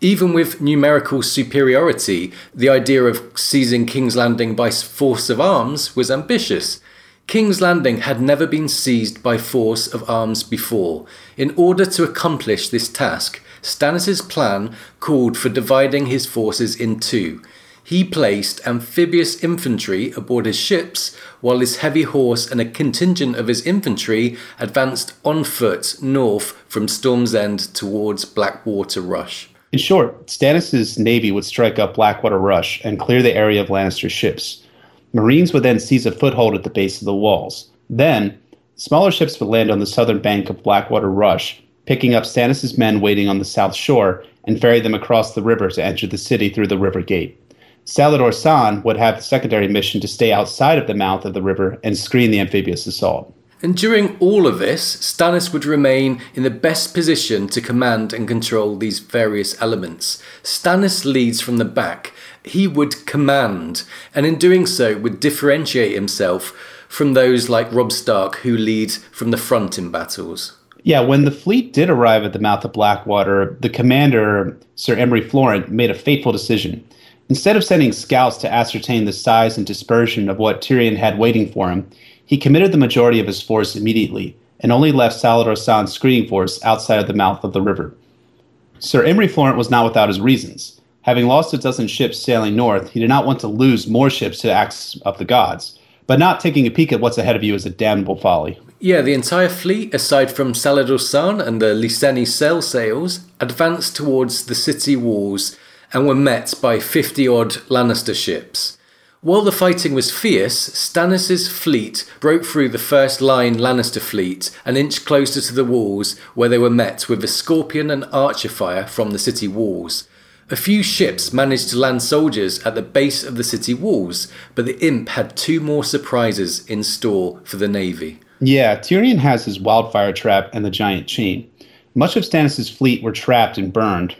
Even with numerical superiority, the idea of seizing King's Landing by force of arms was ambitious. King's Landing had never been seized by force of arms before. In order to accomplish this task, Stannis' plan called for dividing his forces in two. He placed amphibious infantry aboard his ships, while his heavy horse and a contingent of his infantry advanced on foot north from Storm's End towards Blackwater Rush. In short, Stannis' navy would strike up Blackwater Rush and clear the area of Lannister's ships. Marines would then seize a foothold at the base of the walls. Then, smaller ships would land on the southern bank of Blackwater Rush, picking up Stannis' men waiting on the south shore and ferry them across the river to enter the city through the river gate. Salladhor Saan would have the secondary mission to stay outside of the mouth of the river and screen the amphibious assault. And during all of this, Stannis would remain in the best position to command and control these various elements. Stannis leads from the back. He would command, and in doing so, would differentiate himself from those like Robb Stark who lead from the front in battles. Yeah, when the fleet did arrive at the mouth of Blackwater, the commander, Sir Imry Florent, made a fateful decision. Instead of sending scouts to ascertain the size and dispersion of what Tyrion had waiting for him, he committed the majority of his force immediately and only left Salladhor Saan's screening force outside of the mouth of the river. Sir Imry Florent was not without his reasons. Having lost a dozen ships sailing north, he did not want to lose more ships to the acts of the gods. But not taking a peek at what's ahead of you is a damnable folly. Yeah, the entire fleet, aside from Salladhor Saan and the Lyseni sail sails, advanced towards the city walls and were met by 50 odd Lannister ships. While the fighting was fierce, Stannis' fleet broke through the first line Lannister fleet an inch closer to the walls, where they were met with a scorpion and archer fire from the city walls. A few ships managed to land soldiers at the base of the city walls, but the Imp had two more surprises in store for the Navy. Yeah, Tyrion has his wildfire trap and the giant chain. Much of Stannis' fleet were trapped and burned,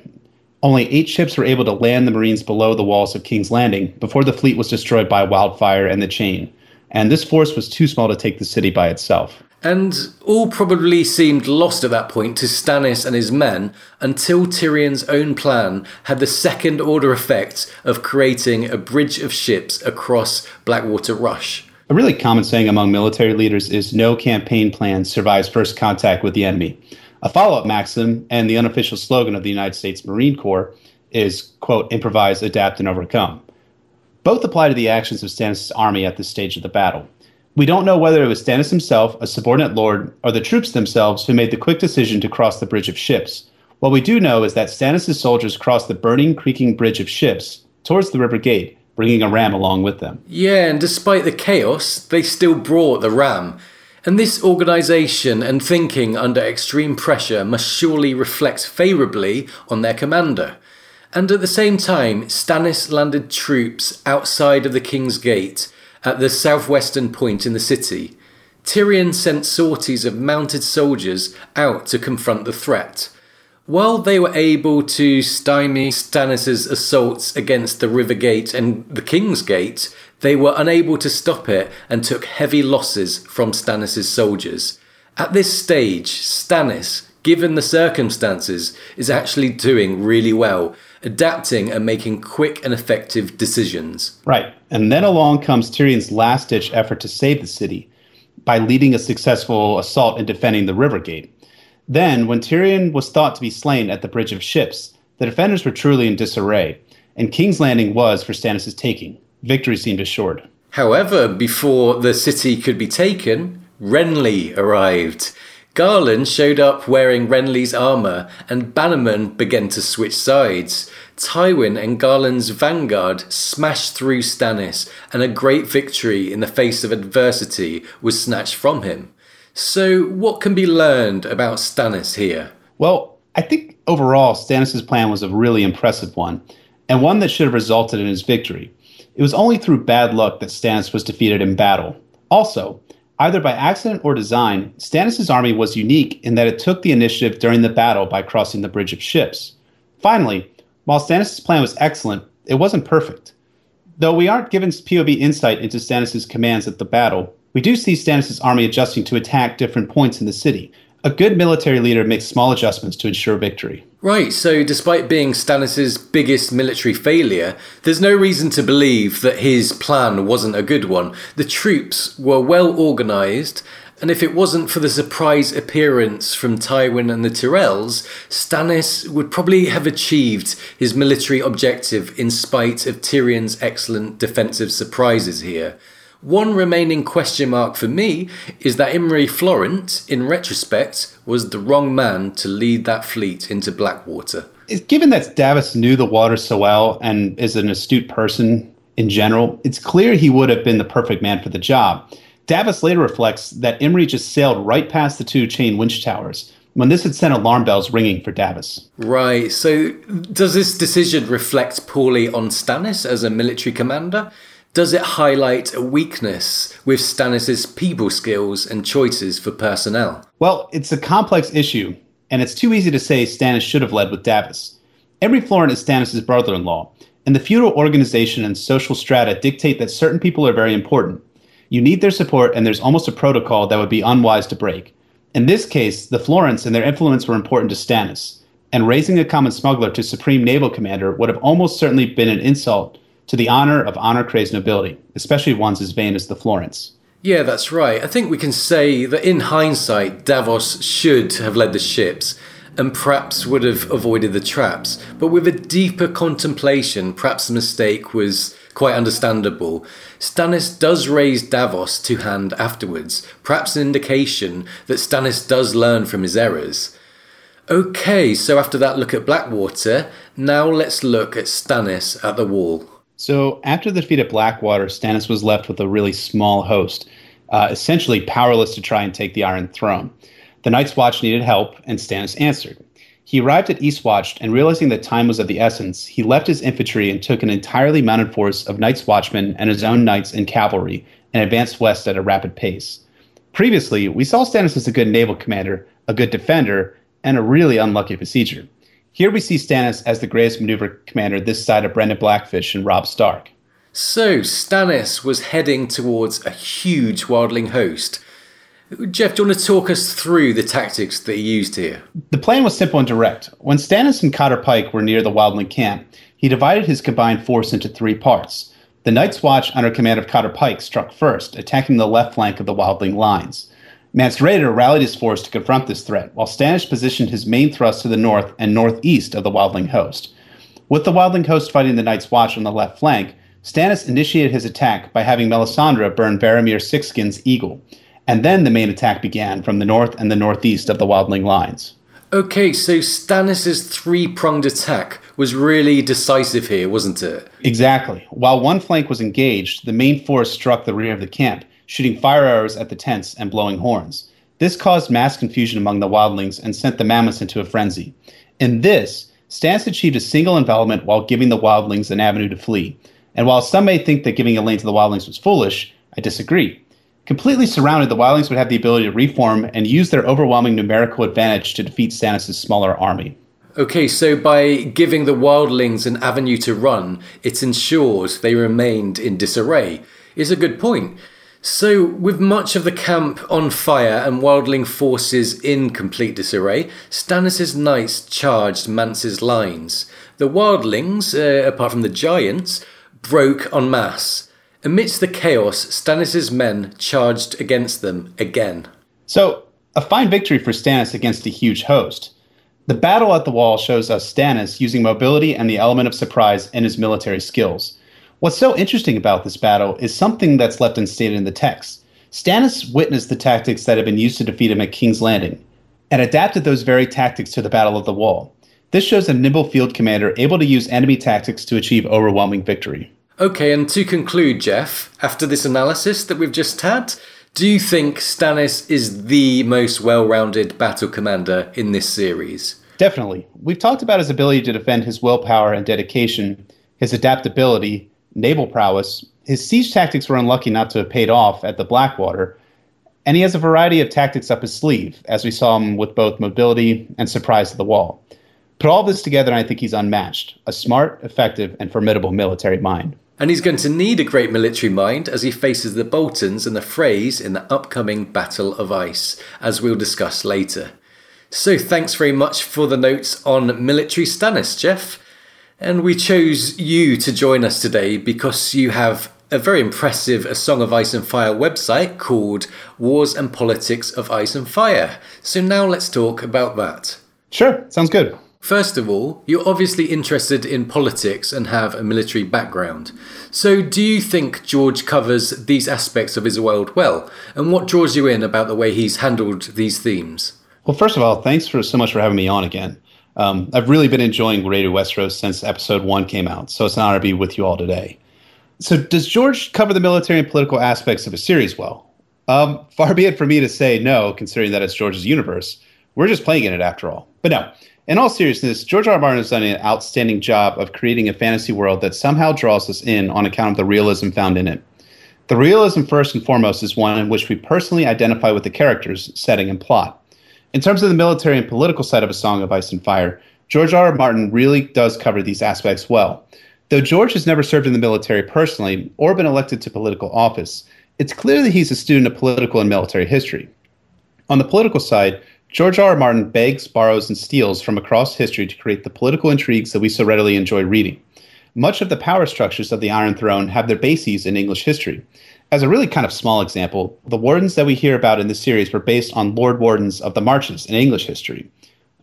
only eight ships were able to land the Marines below the walls of King's Landing before the fleet was destroyed by wildfire and the chain, and this force was too small to take the city by itself. And all probably seemed lost at that point to Stannis and his men until Tyrion's own plan had the second order effect of creating a bridge of ships across Blackwater Rush. A really common saying among military leaders is no campaign plan survives first contact with the enemy. A follow up maxim and the unofficial slogan of the United States Marine Corps is, quote, improvise, adapt, and overcome. Both apply to the actions of Stannis' army at this stage of the battle. We don't know whether it was Stannis himself, a subordinate lord, or the troops themselves who made the quick decision to cross the bridge of ships. What we do know is that Stannis' soldiers crossed the burning, creaking bridge of ships towards the river gate, bringing a ram along with them. Yeah, and despite the chaos, they still brought the ram. And this organisation and thinking under extreme pressure must surely reflect favourably on their commander. And at the same time, Stannis landed troops outside of the King's Gate at the southwestern point in the city. Tyrion sent sorties of mounted soldiers out to confront the threat. While they were able to stymie Stannis' assaults against the River Gate and the King's Gate, they were unable to stop it and took heavy losses from Stannis' soldiers. At this stage, Stannis, given the circumstances, is actually doing really well, adapting and making quick and effective decisions. Right. And then along comes Tyrion's last ditch effort to save the city by leading a successful assault and defending the river gate. Then, when Tyrion was thought to be slain at the Bridge of Ships, the defenders were truly in disarray, and King's Landing was for Stannis' taking victory seemed assured. However, before the city could be taken, Renly arrived. Garlan showed up wearing Renly's armour, and Bannerman began to switch sides. Tywin and Garlan's vanguard smashed through Stannis, and a great victory in the face of adversity was snatched from him. So, what can be learned about Stannis here? Well, I think overall, Stannis' plan was a really impressive one, and one that should have resulted in his victory. It was only through bad luck that Stannis was defeated in battle. Also, Either by accident or design, Stannis' army was unique in that it took the initiative during the battle by crossing the bridge of ships. Finally, while Stannis' plan was excellent, it wasn't perfect. Though we aren't given POV insight into Stannis' commands at the battle, we do see Stannis' army adjusting to attack different points in the city, a good military leader makes small adjustments to ensure victory. Right, so despite being Stannis' biggest military failure, there's no reason to believe that his plan wasn't a good one. The troops were well organised, and if it wasn't for the surprise appearance from Tywin and the Tyrells, Stannis would probably have achieved his military objective in spite of Tyrion's excellent defensive surprises here. One remaining question mark for me is that Imry Florent, in retrospect, was the wrong man to lead that fleet into Blackwater. Given that Davos knew the water so well and is an astute person in general, it's clear he would have been the perfect man for the job. Davos later reflects that Imry just sailed right past the two chain winch towers when this had sent alarm bells ringing for Davos. Right, so does this decision reflect poorly on Stannis as a military commander? Does it highlight a weakness with Stannis' people skills and choices for personnel? Well, it's a complex issue, and it's too easy to say Stannis should have led with Davos. Imry Florent is Stannis' brother in law, and the feudal organization and social strata dictate that certain people are very important. You need their support, and there's almost a protocol that would be unwise to break. In this case, the Florents and their influence were important to Stannis, and raising a common smuggler to supreme naval commander would have almost certainly been an insult to the honor of honor crazed nobility, especially ones as vain as the Florents. Yeah, that's right. I think we can say that in hindsight, Davos should have led the ships and perhaps would have avoided the traps. But with a deeper contemplation, perhaps the mistake was quite understandable. Stannis does raise Davos to hand afterwards, perhaps an indication that Stannis does learn from his errors. Okay, so after that look at Blackwater, now let's look at Stannis at the wall. So after the defeat at Blackwater, Stannis was left with a really small host, uh, essentially powerless to try and take the Iron Throne. The Night's Watch needed help, and Stannis answered. He arrived at Eastwatch, and realizing that time was of the essence, he left his infantry and took an entirely mounted force of Night's Watchmen and his own knights and cavalry and advanced west at a rapid pace. Previously, we saw Stannis as a good naval commander, a good defender, and a really unlucky besieger. Here we see Stannis as the greatest maneuver commander this side of Brynden Blackfish and Robb Stark. So, Stannis was heading towards a huge wildling host. Jeff, do you want to talk us through the tactics that he used here? The plan was simple and direct. When Stannis and Cotter Pyke were near the wildling camp, he divided his combined force into three parts. The Night's Watch, under command of Cotter Pyke, struck first, attacking the left flank of the wildling lines. Mance Rayder rallied his force to confront this threat, while Stannis positioned his main thrust to the north and northeast of the Wildling host. With the Wildling host fighting the Night's Watch on the left flank, Stannis initiated his attack by having Melisandre burn Varamir Sixskin's eagle, and then the main attack began from the north and the northeast of the Wildling lines. Okay, so Stannis' three pronged attack was really decisive here, wasn't it? Exactly. While one flank was engaged, the main force struck the rear of the camp, shooting fire arrows at the tents and blowing horns. This caused mass confusion among the wildlings and sent the mammoths into a frenzy. In this, Stannis achieved a single envelopment while giving the wildlings an avenue to flee. And while some may think that giving a lane to the wildlings was foolish, I disagree. Completely surrounded, the wildlings would have the ability to reform and use their overwhelming numerical advantage to defeat Stannis' smaller army. Okay, so by giving the wildlings an avenue to run, it ensures they remained in disarray. Is a good point. So, with much of the camp on fire and wildling forces in complete disarray, Stannis' knights charged Mance's lines. The wildlings, uh, apart from the giants, broke en masse. Amidst the chaos, Stannis' men charged against them again. So, a fine victory for Stannis against a huge host. The battle at the wall shows us Stannis using mobility and the element of surprise in his military skills. What's so interesting about this battle is something that's left unstated in the text. Stannis witnessed the tactics that had been used to defeat him at King's Landing and adapted those very tactics to the Battle of the Wall. This shows a nimble field commander able to use enemy tactics to achieve overwhelming victory. Okay, and to conclude, Jeff, after this analysis that we've just had, do you think Stannis is the most well rounded battle commander in this series? Definitely. We've talked about his ability to defend his willpower and dedication, his adaptability, naval prowess. His siege tactics were unlucky not to have paid off at the Blackwater, and he has a variety of tactics up his sleeve, as we saw him with both mobility and surprise to the wall. Put all this together, and I think he's unmatched a smart, effective, and formidable military mind. And he's going to need a great military mind as he faces the Boltons and the Freys in the upcoming Battle of Ice, as we'll discuss later. So thanks very much for the notes on military Stannis, Jeff. And we chose you to join us today because you have a very impressive A Song of Ice and Fire website called Wars and Politics of Ice and Fire. So now let's talk about that. Sure, sounds good. First of all, you're obviously interested in politics and have a military background. So, do you think George covers these aspects of his world well? And what draws you in about the way he's handled these themes? Well, first of all, thanks for so much for having me on again. Um, I've really been enjoying Radio Westeros since episode one came out, so it's an honor to be with you all today. So, does George cover the military and political aspects of a series well? Um, far be it for me to say no, considering that it's George's universe. We're just playing in it after all. But no, in all seriousness, George R. R. Martin has done an outstanding job of creating a fantasy world that somehow draws us in on account of the realism found in it. The realism, first and foremost, is one in which we personally identify with the characters, setting, and plot. In terms of the military and political side of A Song of Ice and Fire, George R. R. Martin really does cover these aspects well. Though George has never served in the military personally or been elected to political office, it's clear that he's a student of political and military history. On the political side, George R. R. Martin begs, borrows, and steals from across history to create the political intrigues that we so readily enjoy reading. Much of the power structures of the Iron Throne have their bases in English history. As a really kind of small example, the wardens that we hear about in this series were based on Lord Wardens of the Marches in English history.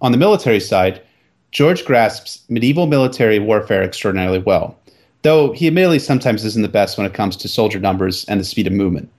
On the military side, George grasps medieval military warfare extraordinarily well, though he admittedly sometimes isn't the best when it comes to soldier numbers and the speed of movement.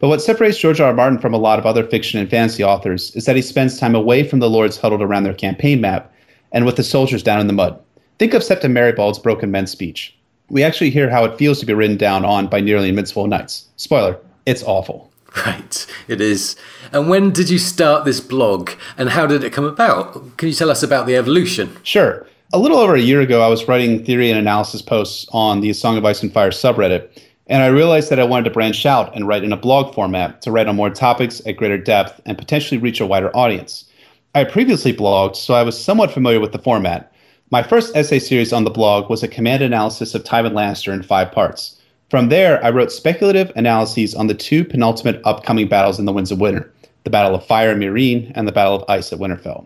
But what separates George R. R. Martin from a lot of other fiction and fantasy authors is that he spends time away from the lords huddled around their campaign map and with the soldiers down in the mud. Think of Septon Meribald's Broken Men speech. We actually hear how it feels to be ridden down on by nearly invincible knights. Spoiler, it's awful. Right, it is. And when did you start this blog and how did it come about? Can you tell us about the evolution? Sure. A little over a year ago, I was writing theory and analysis posts on the Song of Ice and Fire subreddit, and I realized that I wanted to branch out and write in a blog format to write on more topics at greater depth and potentially reach a wider audience. I had previously blogged, so I was somewhat familiar with the format. My first essay series on the blog was a command analysis of Tywin Lannister in five parts. From there, I wrote speculative analyses on the two penultimate upcoming battles in the Winds of Winter the Battle of Fire and Meereen and the Battle of Ice at Winterfell.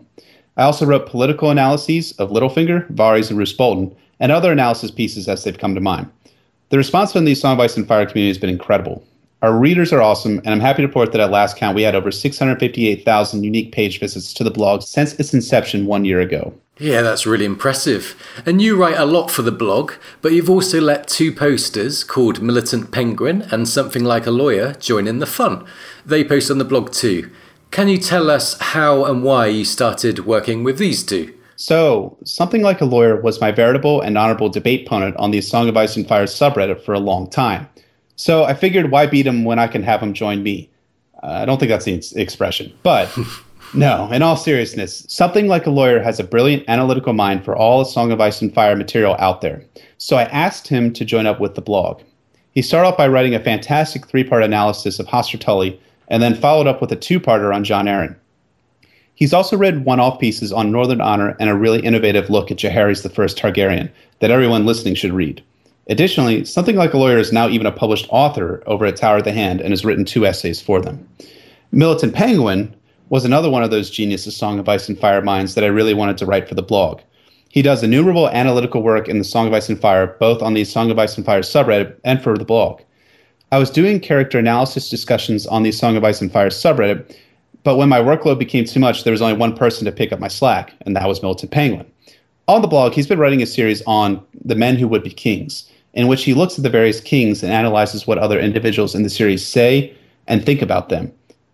I also wrote political analyses of Littlefinger, Varys, and Roose Bolton, and other analysis pieces as they've come to mind. The response from the Song of Ice and Fire community has been incredible. Our readers are awesome, and I'm happy to report that at last count, we had over 658,000 unique page visits to the blog since its inception one year ago. Yeah, that's really impressive. And you write a lot for the blog, but you've also let two posters called Militant Penguin and Something Like a Lawyer join in the fun. They post on the blog too. Can you tell us how and why you started working with these two? So, Something Like a Lawyer was my veritable and honorable debate opponent on the Song of Ice and Fire subreddit for a long time. So I figured, why beat him when I can have him join me? Uh, I don't think that's the expression, but no, in all seriousness, Something Like a Lawyer has a brilliant analytical mind for all the Song of Ice and Fire material out there. So I asked him to join up with the blog. He started off by writing a fantastic three part analysis of Hoster Tully and then followed up with a two parter on Jon Arryn. He's also read one off pieces on Northern Honor and a really innovative look at Jaehaerys the First Targaryen that everyone listening should read. Additionally, Something Like a Lawyer is now even a published author over at Tower of the Hand and has written two essays for them. Militant Penguin was another one of those geniuses Song of Ice and Fire minds that I really wanted to write for the blog. He does innumerable analytical work in the Song of Ice and Fire, both on the Song of Ice and Fire subreddit and for the blog. I was doing character analysis discussions on the Song of Ice and Fire subreddit but when my workload became too much, there was only one person to pick up my slack, and that was Militant Penguin. On the blog, he's been writing a series on the men who would be kings, in which he looks at the various kings and analyzes what other individuals in the series say and think about them.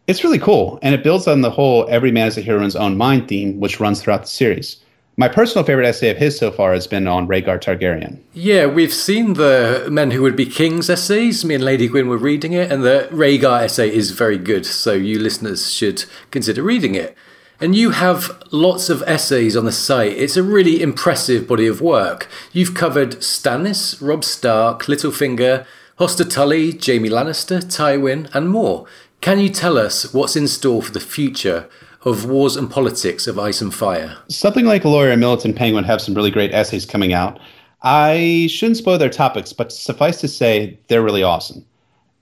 It's really cool, and it builds on the whole every man is a hero in his own mind theme, which runs throughout the series. My personal favorite essay of his so far has been on Rhaegar Targaryen. Yeah, we've seen the Men Who Would Be Kings essays. Me and Lady Gwyn were reading it, and the Rhaegar essay is very good, so you listeners should consider reading it. And you have lots of essays on the site. It's a really impressive body of work. You've covered Stannis, Robb Stark, Littlefinger, Hoster Tully, Jaime Lannister, Tywin, and more. Can you tell us what's in store for the future of Wars and Politics of Ice and Fire? Something like Lawyer and Militant Penguin have some really great essays coming out. I shouldn't spoil their topics, but suffice to say, they're really awesome.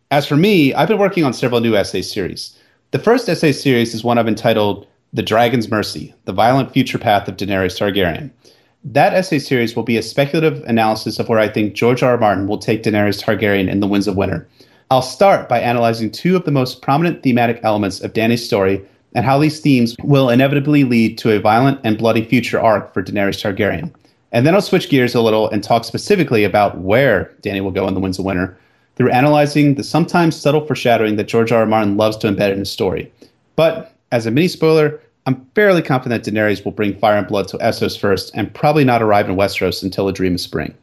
As for me, I've been working on several new essay series. The first essay series is one I've entitled The Dragon's Mercy The Violent Future Path of Daenerys Targaryen. That essay series will be a speculative analysis of where I think George R. R. Martin will take Daenerys Targaryen in The Winds of Winter. I'll start by analyzing two of the most prominent thematic elements of Dany's story and how these themes will inevitably lead to a violent and bloody future arc for Daenerys Targaryen. And then I'll switch gears a little and talk specifically about where Dany will go in The Winds of Winter through analyzing the sometimes subtle foreshadowing that George R. R. Martin loves to embed in his story. But as a mini spoiler, I'm fairly confident Daenerys will bring fire and blood to Essos first and probably not arrive in Westeros until A Dream of Spring.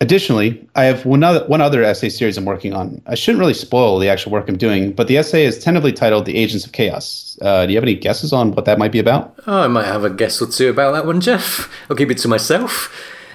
Additionally, I have one other, one other essay series I'm working on. I shouldn't really spoil the actual work I'm doing, but the essay is tentatively titled The Agents of Chaos. Uh, do you have any guesses on what that might be about? Oh, I might have a guess or two about that one, Jeff. I'll keep it to myself.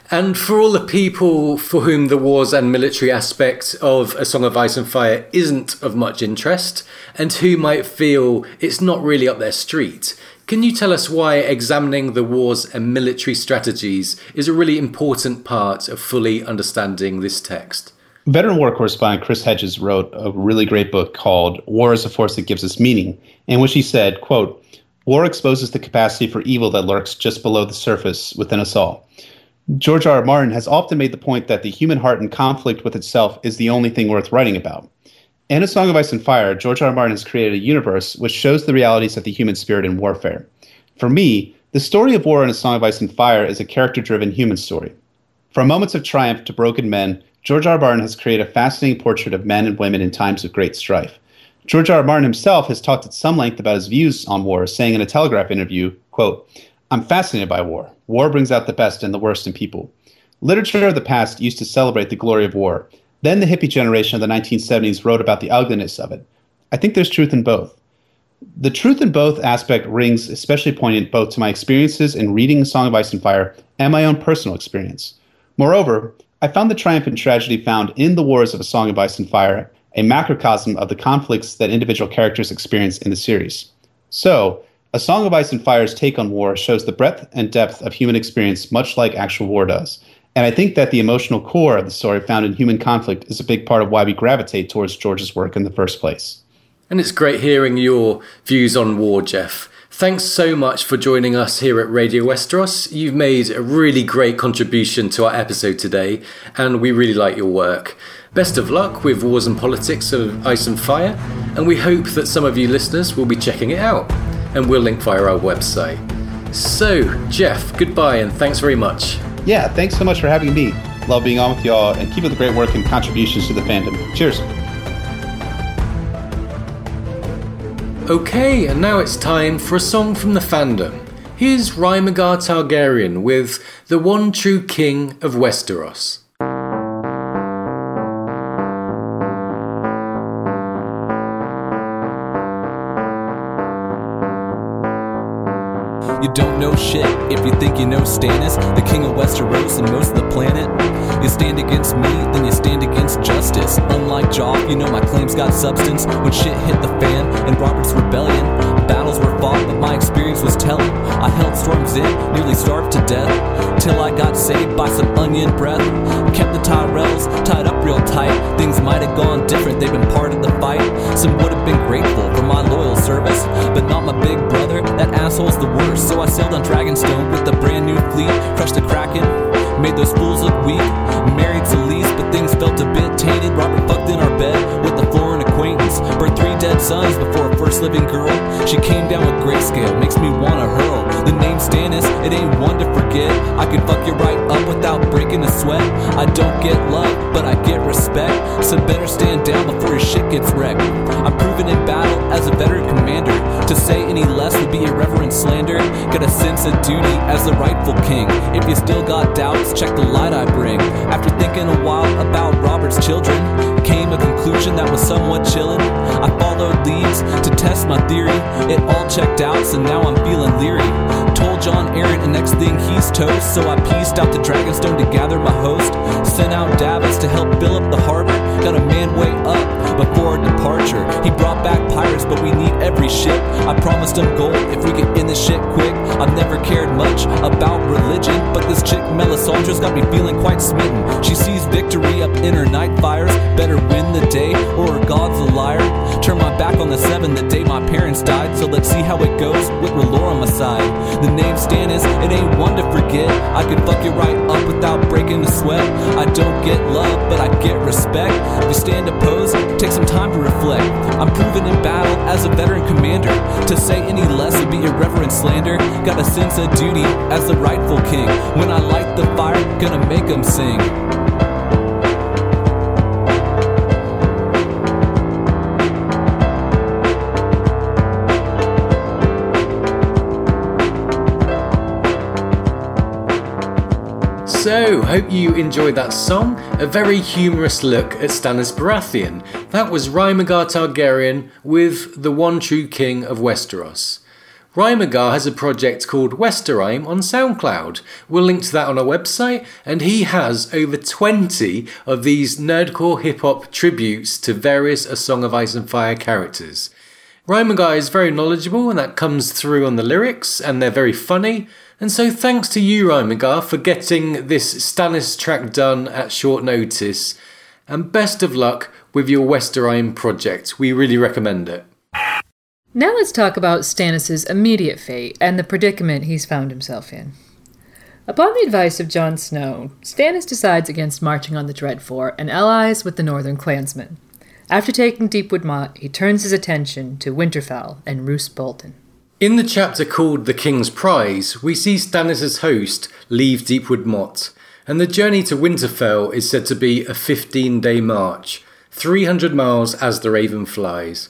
And for all the people for whom the wars and military aspects of A Song of Ice and Fire isn't of much interest, and who might feel it's not really up their street, can you tell us why examining the wars and military strategies is a really important part of fully understanding this text? Veteran war correspondent Chris Hedges wrote a really great book called War is a Force That Gives Us Meaning, in which he said, quote, War exposes the capacity for evil that lurks just below the surface within us all. George R. R. Martin has often made the point that the human heart in conflict with itself is the only thing worth writing about. In A Song of Ice and Fire, George R. R. Martin has created a universe which shows the realities of the human spirit in warfare. For me, the story of war in A Song of Ice and Fire is a character driven human story. From moments of triumph to broken men, George R. R. Martin has created a fascinating portrait of men and women in times of great strife. George R. R. Martin himself has talked at some length about his views on war, saying in a Telegraph interview, quote, I'm fascinated by war. War brings out the best and the worst in people. Literature of the past used to celebrate the glory of war. Then the hippie generation of the 1970s wrote about the ugliness of it. I think there's truth in both. The truth in both aspect rings especially poignant both to my experiences in reading Song of Ice and Fire and my own personal experience. Moreover, I found the triumph and tragedy found in the wars of A Song of Ice and Fire a macrocosm of the conflicts that individual characters experience in the series. So, A Song of Ice and Fire's take on war shows the breadth and depth of human experience much like actual war does, and I think that the emotional core of the story found in human conflict is a big part of why we gravitate towards George's work in the first place. And it's great hearing your views on war, Jeff. Thanks so much for joining us here at Radio Westeros. You've made a really great contribution to our episode today, and we really like your work. Best of luck with Wars and Politics of Ice and Fire, and we hope that some of you listeners will be checking it out, and we'll link via our website. So, Jeff, goodbye and thanks very much yeah, thanks so much for having me. Love being on with y'all and keep up the great work and contributions to the fandom. Cheers. Okay, and now it's time for a song from the fandom. Here's Rhymegar Targaryen with The One True King of Westeros. Don't know shit if you think you know Stannis, the king of Westeros and most of the planet. You stand against me, then you stand against justice. Unlike Joff, you know my claims got substance. When shit hit the fan and Robert's rebellion, battles were fought, but my experience was telling. I held Storm's End, nearly starved to death, till I got saved by some onion breath. Kept the Tyrells tied up real tight. Things might have gone different, they've been part of the fight. Some would have been grateful for my loyal service, but not my big brother. That asshole's the worst. So I sailed on Dragonstone with a brand new fleet, crushed a Kraken, made those fools look weak. Married to but things felt a bit tainted. Robert fucked in our bed with a foreign acquaintance. Birthed dead sons before a first living girl. She came down with grayscale, makes me wanna hurl. The name Stannis, it ain't one to forget. I can fuck you right up without breaking a sweat. I don't get love, but I get respect. So better stand down before your shit gets wrecked. I'm proven in battle as a veteran commander. To say any less would be irreverent slander. Got a sense of duty as the rightful king. If you still got doubts, check the light I bring. After thinking a while about Robert's children, came a conclusion that was somewhat chillin'. I followed leads to test my theory. It all checked out, so now I'm feeling leery. Told Jon Arryn, and next thing he's toast. So I pieced out the Dragonstone to gather my host. Sent out Davos to help fill up the harbor. Got a man way up before departure. He brought back pirates, but we need every ship. I promised him gold if we get in this shit quick. I've never cared much about religion, but this chick Melisandre's got me feeling quite smitten. She sees victory up in her night fires. Better win the day, or God's a liar. Turn my back on the seven the day my parents died. So let's see how it goes with R'hllor on my side. The name Stannis, it ain't one to forget. I could fuck you right up without breaking a sweat. I don't get love, but I get respect. If you stand opposed, take some time to reflect. I'm proven in battle as a veteran commander. To say any less would be irreverent slander. Got a sense of duty as the rightful king. When I light the fire, gonna make them sing. So, hope you enjoyed that song. A very humorous look at Stannis Baratheon. That was Rhymegar Targaryen with the one true king of Westeros. Rhymegar has a project called Westerhyme on SoundCloud. We'll link to that on our website, and he has over 20 of these nerdcore hip hop tributes to various A Song of Ice and Fire characters. Rhymegar is very knowledgeable, and that comes through on the lyrics, and they're very funny. And so, thanks to you, Rhymegar, for getting this Stannis track done at short notice. And best of luck with your Westerhyme project. We really recommend it. Now let's talk about Stannis' immediate fate and the predicament he's found himself in. Upon the advice of Jon Snow, Stannis decides against marching on the Dreadfort and allies with the northern clansmen. After taking Deepwood Motte, he turns his attention to Winterfell and Roose Bolton. In the chapter called The King's Prize, we see Stannis' host leave Deepwood Motte, and the journey to Winterfell is said to be a 15 day march, 300 miles as the raven flies.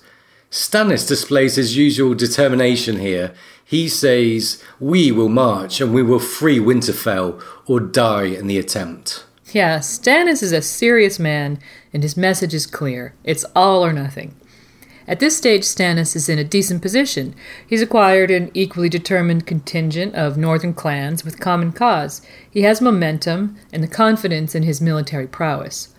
Stannis displays his usual determination here. He says, We will march and we will free Winterfell or die in the attempt. Yeah, Stannis is a serious man, and his message is clear it's all or nothing. At this stage, Stannis is in a decent position. He's acquired an equally determined contingent of northern clans with common cause. He has momentum and the confidence in his military prowess.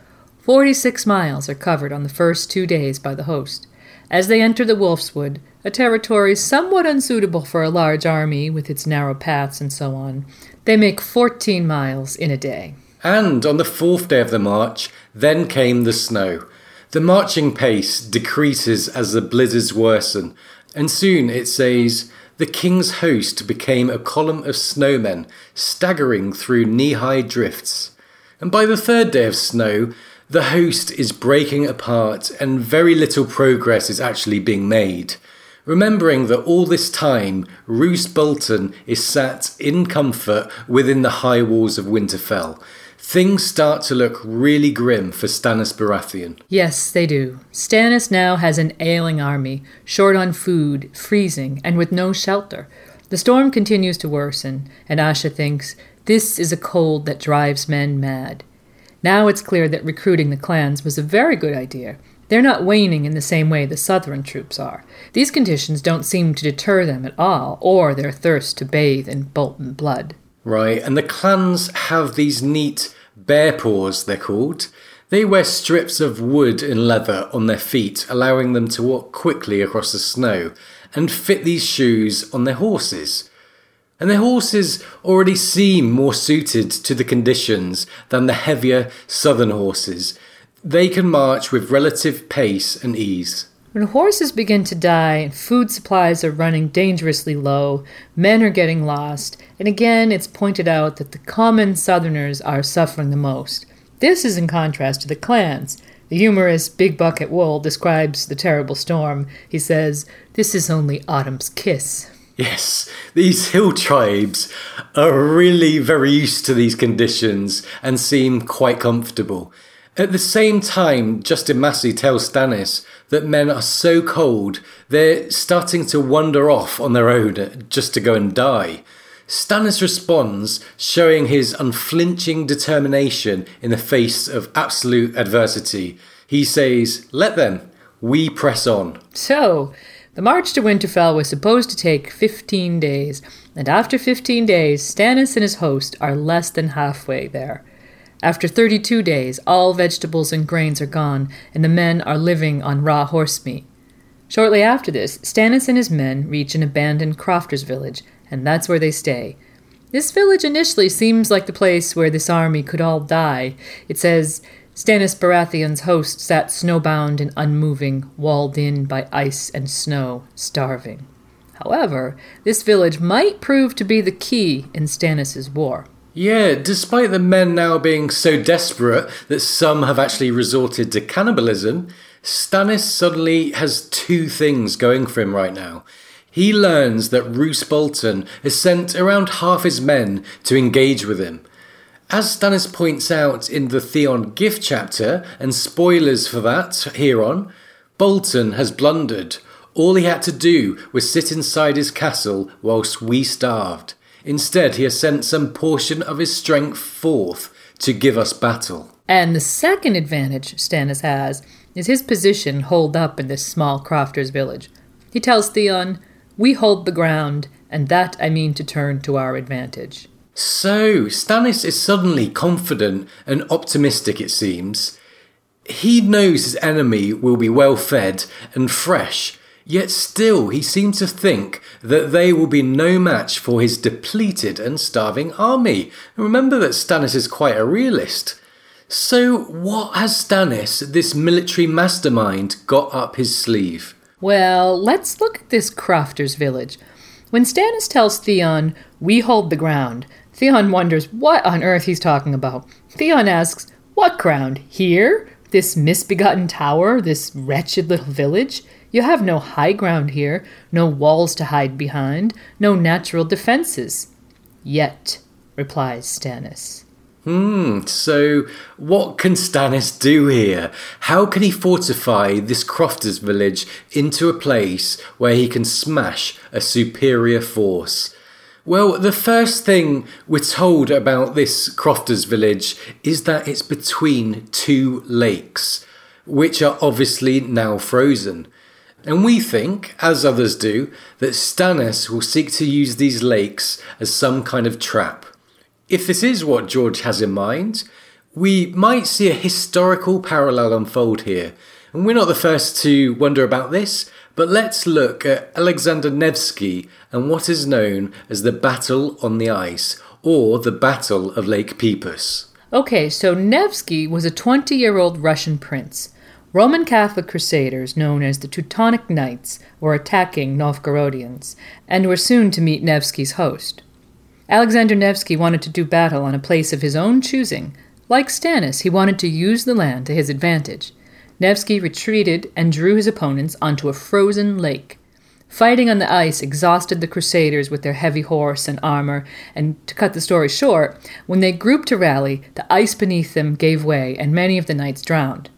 Forty six miles are covered on the first two days by the host. As they enter the Wolfswood, a territory somewhat unsuitable for a large army with its narrow paths and so on, they make 14 miles in a day. And on the fourth day of the march, then came the snow. The marching pace decreases as the blizzards worsen, and soon it says, the king's host became a column of snowmen staggering through knee high drifts. And by the third day of snow, the host is breaking apart and very little progress is actually being made. Remembering that all this time, Roose Bolton is sat in comfort within the high walls of Winterfell, things start to look really grim for Stannis Baratheon. Yes, they do. Stannis now has an ailing army, short on food, freezing, and with no shelter. The storm continues to worsen, and Asha thinks this is a cold that drives men mad. Now it's clear that recruiting the clans was a very good idea. They're not waning in the same way the southern troops are. These conditions don't seem to deter them at all, or their thirst to bathe in Bolton blood. Right, and the clans have these neat bear paws, they're called. They wear strips of wood and leather on their feet, allowing them to walk quickly across the snow, and fit these shoes on their horses. And their horses already seem more suited to the conditions than the heavier southern horses. They can march with relative pace and ease. When horses begin to die and food supplies are running dangerously low, men are getting lost, and again it's pointed out that the common southerners are suffering the most. This is in contrast to the clans. The humorist Big Bucket Wull describes the terrible storm. He says, This is only autumn's kiss. Yes, these hill tribes are really very used to these conditions and seem quite comfortable. At the same time, Justin Massey tells Stannis that men are so cold, they're starting to wander off on their own just to go and die. Stannis responds, showing his unflinching determination in the face of absolute adversity. He says, Let them, we press on. So, the march to Winterfell was supposed to take 15 days, and after 15 days, Stannis and his host are less than halfway there. After 32 days, all vegetables and grains are gone, and the men are living on raw horse meat. Shortly after this, Stannis and his men reach an abandoned crofters' village, and that's where they stay. This village initially seems like the place where this army could all die. It says, Stannis Baratheon's host sat snowbound and unmoving, walled in by ice and snow, starving. However, this village might prove to be the key in Stannis's war. Yeah, despite the men now being so desperate that some have actually resorted to cannibalism, Stannis suddenly has two things going for him right now. He learns that Roose Bolton has sent around half his men to engage with him. As Stannis points out in the Theon gift chapter, and spoilers for that here on, Bolton has blundered. All he had to do was sit inside his castle whilst we starved. Instead, he has sent some portion of his strength forth to give us battle. And the second advantage Stannis has is his position holed up in this small crofters' village. He tells Theon, We hold the ground, and that I mean to turn to our advantage. So, Stannis is suddenly confident and optimistic, it seems. He knows his enemy will be well fed and fresh, yet still he seems to think that they will be no match for his depleted and starving army. Remember that Stannis is quite a realist. So, what has Stannis, this military mastermind, got up his sleeve? Well, let's look at this crofter's village. When Stannis tells Theon, We hold the ground, Theon wonders what on earth he's talking about. Theon asks, What ground? Here? This misbegotten tower? This wretched little village? You have no high ground here, no walls to hide behind, no natural defenses. Yet, replies Stannis. Hmm, so what can Stannis do here? How can he fortify this Crofters village into a place where he can smash a superior force? Well, the first thing we're told about this Crofters village is that it's between two lakes, which are obviously now frozen. And we think, as others do, that Stannis will seek to use these lakes as some kind of trap. If this is what George has in mind, we might see a historical parallel unfold here. And we're not the first to wonder about this, but let's look at Alexander Nevsky and what is known as the Battle on the Ice, or the Battle of Lake Peipus. Okay, so Nevsky was a 20 year old Russian prince. Roman Catholic crusaders, known as the Teutonic Knights, were attacking Novgorodians, and were soon to meet Nevsky's host. Alexander Nevsky wanted to do battle on a place of his own choosing. Like Stannis, he wanted to use the land to his advantage. Nevsky retreated and drew his opponents onto a frozen lake. Fighting on the ice exhausted the Crusaders with their heavy horse and armor, and to cut the story short, when they grouped to rally, the ice beneath them gave way and many of the knights drowned.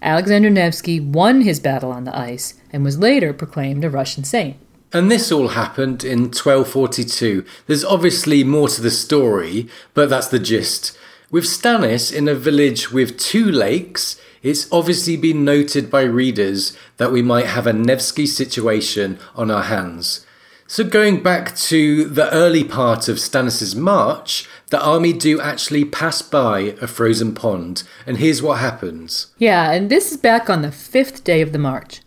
Alexander Nevsky won his battle on the ice and was later proclaimed a Russian saint. And this all happened in 1242. There's obviously more to the story, but that's the gist. With Stannis in a village with two lakes, it's obviously been noted by readers that we might have a Nevsky situation on our hands. So, going back to the early part of Stannis' march, the army do actually pass by a frozen pond, and here's what happens. Yeah, and this is back on the fifth day of the march.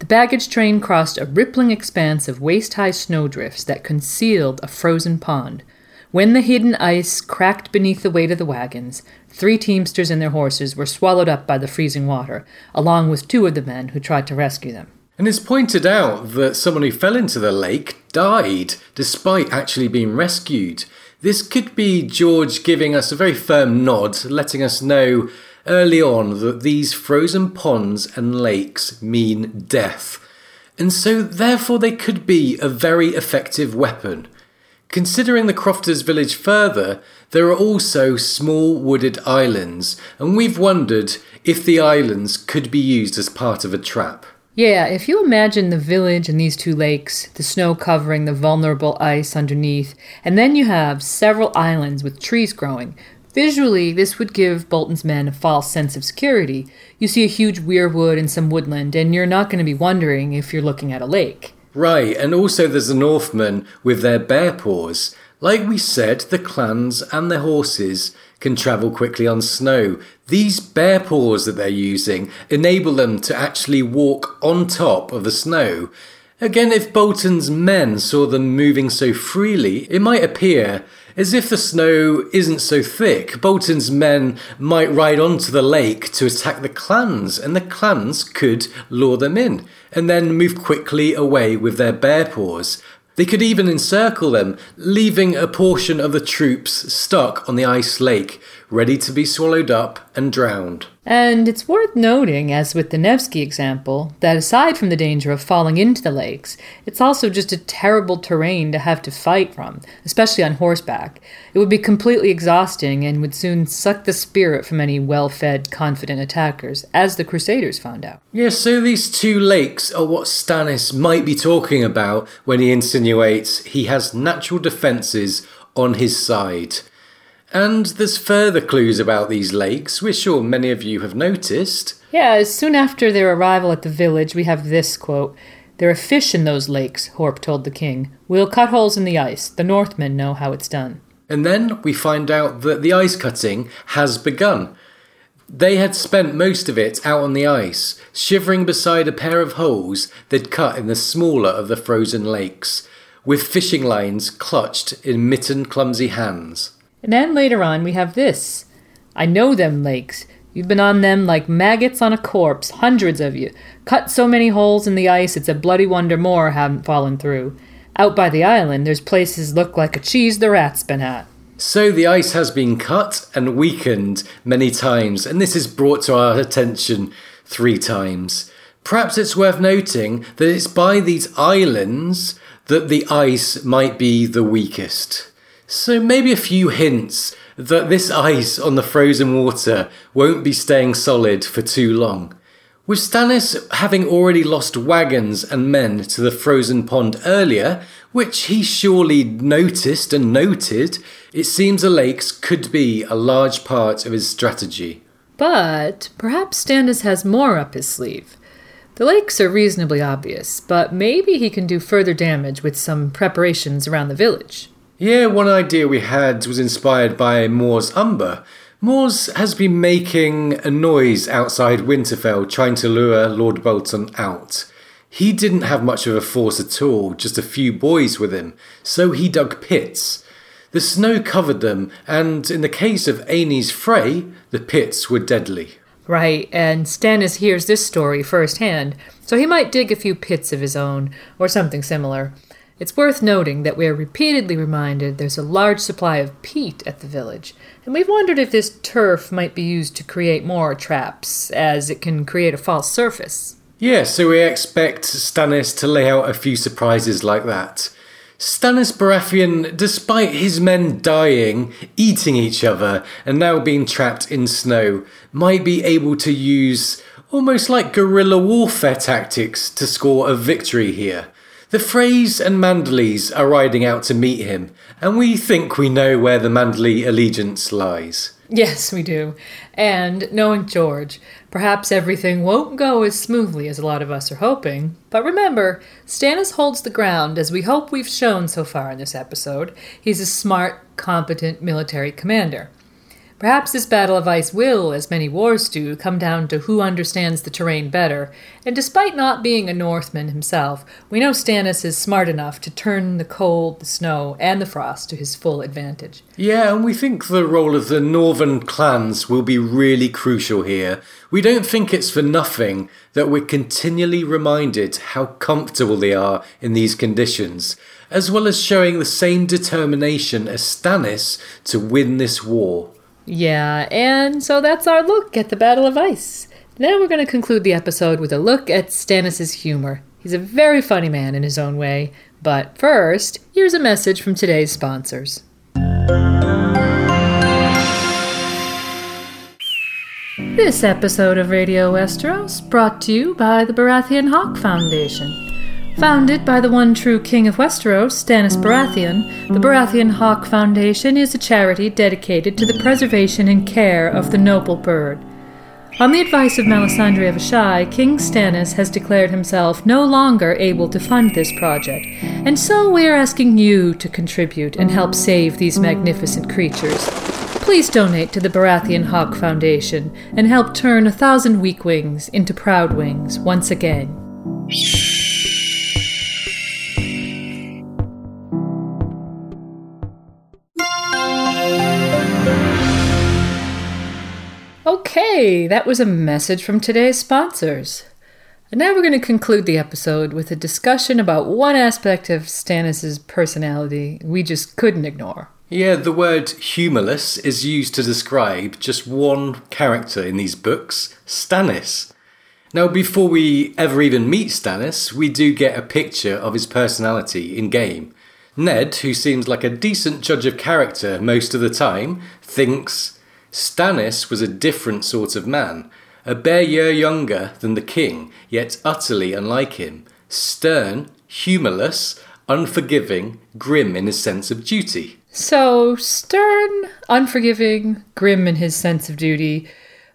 The baggage train crossed a rippling expanse of waist high snowdrifts that concealed a frozen pond. When the hidden ice cracked beneath the weight of the wagons, three teamsters and their horses were swallowed up by the freezing water, along with two of the men who tried to rescue them. And it's pointed out that someone who fell into the lake died despite actually being rescued. This could be George giving us a very firm nod, letting us know early on that these frozen ponds and lakes mean death. And so, therefore, they could be a very effective weapon. Considering the Crofters village further, there are also small wooded islands, and we've wondered if the islands could be used as part of a trap. Yeah, if you imagine the village and these two lakes, the snow covering the vulnerable ice underneath, and then you have several islands with trees growing, visually this would give Bolton's men a false sense of security. You see a huge weirwood and some woodland, and you're not going to be wondering if you're looking at a lake. Right, and also there's the Northmen with their bear paws. Like we said, the clans and their horses can travel quickly on snow. These bear paws that they're using enable them to actually walk on top of the snow. Again, if Bolton's men saw them moving so freely, it might appear as if the snow isn't so thick. Bolton's men might ride onto the lake to attack the clans, and the clans could lure them in and then move quickly away with their bear paws. They could even encircle them, leaving a portion of the troops stuck on the ice lake, ready to be swallowed up and drowned. And it's worth noting, as with the Nevsky example, that aside from the danger of falling into the lakes, it's also just a terrible terrain to have to fight from, especially on horseback. It would be completely exhausting and would soon suck the spirit from any well fed, confident attackers, as the Crusaders found out. Yeah, so these two lakes are what Stannis might be talking about when he insinuates he has natural defences on his side. And there's further clues about these lakes, which sure many of you have noticed. Yeah, soon after their arrival at the village, we have this quote There are fish in those lakes, Horpe told the king. We'll cut holes in the ice. The Northmen know how it's done. And then we find out that the ice cutting has begun. They had spent most of it out on the ice, shivering beside a pair of holes they'd cut in the smaller of the frozen lakes, with fishing lines clutched in mittened, clumsy hands. And then later on, we have this I know them lakes. You've been on them like maggots on a corpse, hundreds of you. Cut so many holes in the ice, it's a bloody wonder more haven't fallen through. Out by the island, there's places look like a cheese the rat's been at. So the ice has been cut and weakened many times, and this is brought to our attention three times. Perhaps it's worth noting that it's by these islands that the ice might be the weakest. So maybe a few hints that this ice on the frozen water won't be staying solid for too long. With Stannis having already lost wagons and men to the frozen pond earlier, which he surely noticed and noted, it seems the lakes could be a large part of his strategy. But perhaps Stannis has more up his sleeve. The lakes are reasonably obvious, but maybe he can do further damage with some preparations around the village. Yeah, one idea we had was inspired by Mors Umber. Mors has been making a noise outside Winterfell trying to lure Lord Bolton out. He didn't have much of a force at all, just a few boys with him, so he dug pits. The snow covered them, and in the case of Aenys Frey, the pits were deadly. Right, and Stannis hears this story firsthand, so he might dig a few pits of his own, or something similar. It's worth noting that we are repeatedly reminded there's a large supply of peat at the village, and we've wondered if this turf might be used to create more traps, as it can create a false surface. Yeah, so we expect Stannis to lay out a few surprises like that. Stannis Baratheon, despite his men dying, eating each other, and now being trapped in snow, might be able to use almost like guerrilla warfare tactics to score a victory here. The Freys and Manderleys are riding out to meet him, and we think we know where the Manderley allegiance lies. Yes, we do. And knowing George, perhaps everything won't go as smoothly as a lot of us are hoping. But remember, Stannis holds the ground, as we hope we've shown so far in this episode. He's a smart, competent military commander. Perhaps this battle of ice will, as many wars do, come down to who understands the terrain better, and despite not being a Northman himself, we know Stannis is smart enough to turn the cold, the snow, and the frost to his full advantage. Yeah, and we think the role of the northern clans will be really crucial here. We don't think it's for nothing that we're continually reminded how comfortable they are in these conditions, as well as showing the same determination as Stannis to win this war. Yeah, and so that's our look at the Battle of Ice. Now we're going to conclude the episode with a look at Stannis' humor. He's a very funny man in his own way, But first, here's a message from today's sponsors. This episode of Radio Westeros brought to you by the Baratheon Hawk Foundation. Founded by the one true king of Westeros, Stannis Baratheon, the Baratheon Hawk Foundation is a charity dedicated to the preservation and care of the noble bird. On the advice of Melisandre of Asshai, King Stannis has declared himself no longer able to fund this project, and so we are asking you to contribute and help save these magnificent creatures. Please donate to the Baratheon Hawk Foundation and help turn a thousand weak wings into proud wings once again. Okay, that was a message from today's sponsors. And now we're going to conclude the episode with a discussion about one aspect of Stannis' personality we just couldn't ignore. Yeah, the word humorless is used to describe just one character in these books, Stannis. Now, before we ever even meet Stannis, we do get a picture of his personality in game. Ned, who seems like a decent judge of character most of the time, thinks Stannis was a different sort of man, a bare year younger than the king, yet utterly unlike him, stern, humourless, unforgiving, grim in his sense of duty. So, stern, unforgiving, grim in his sense of duty,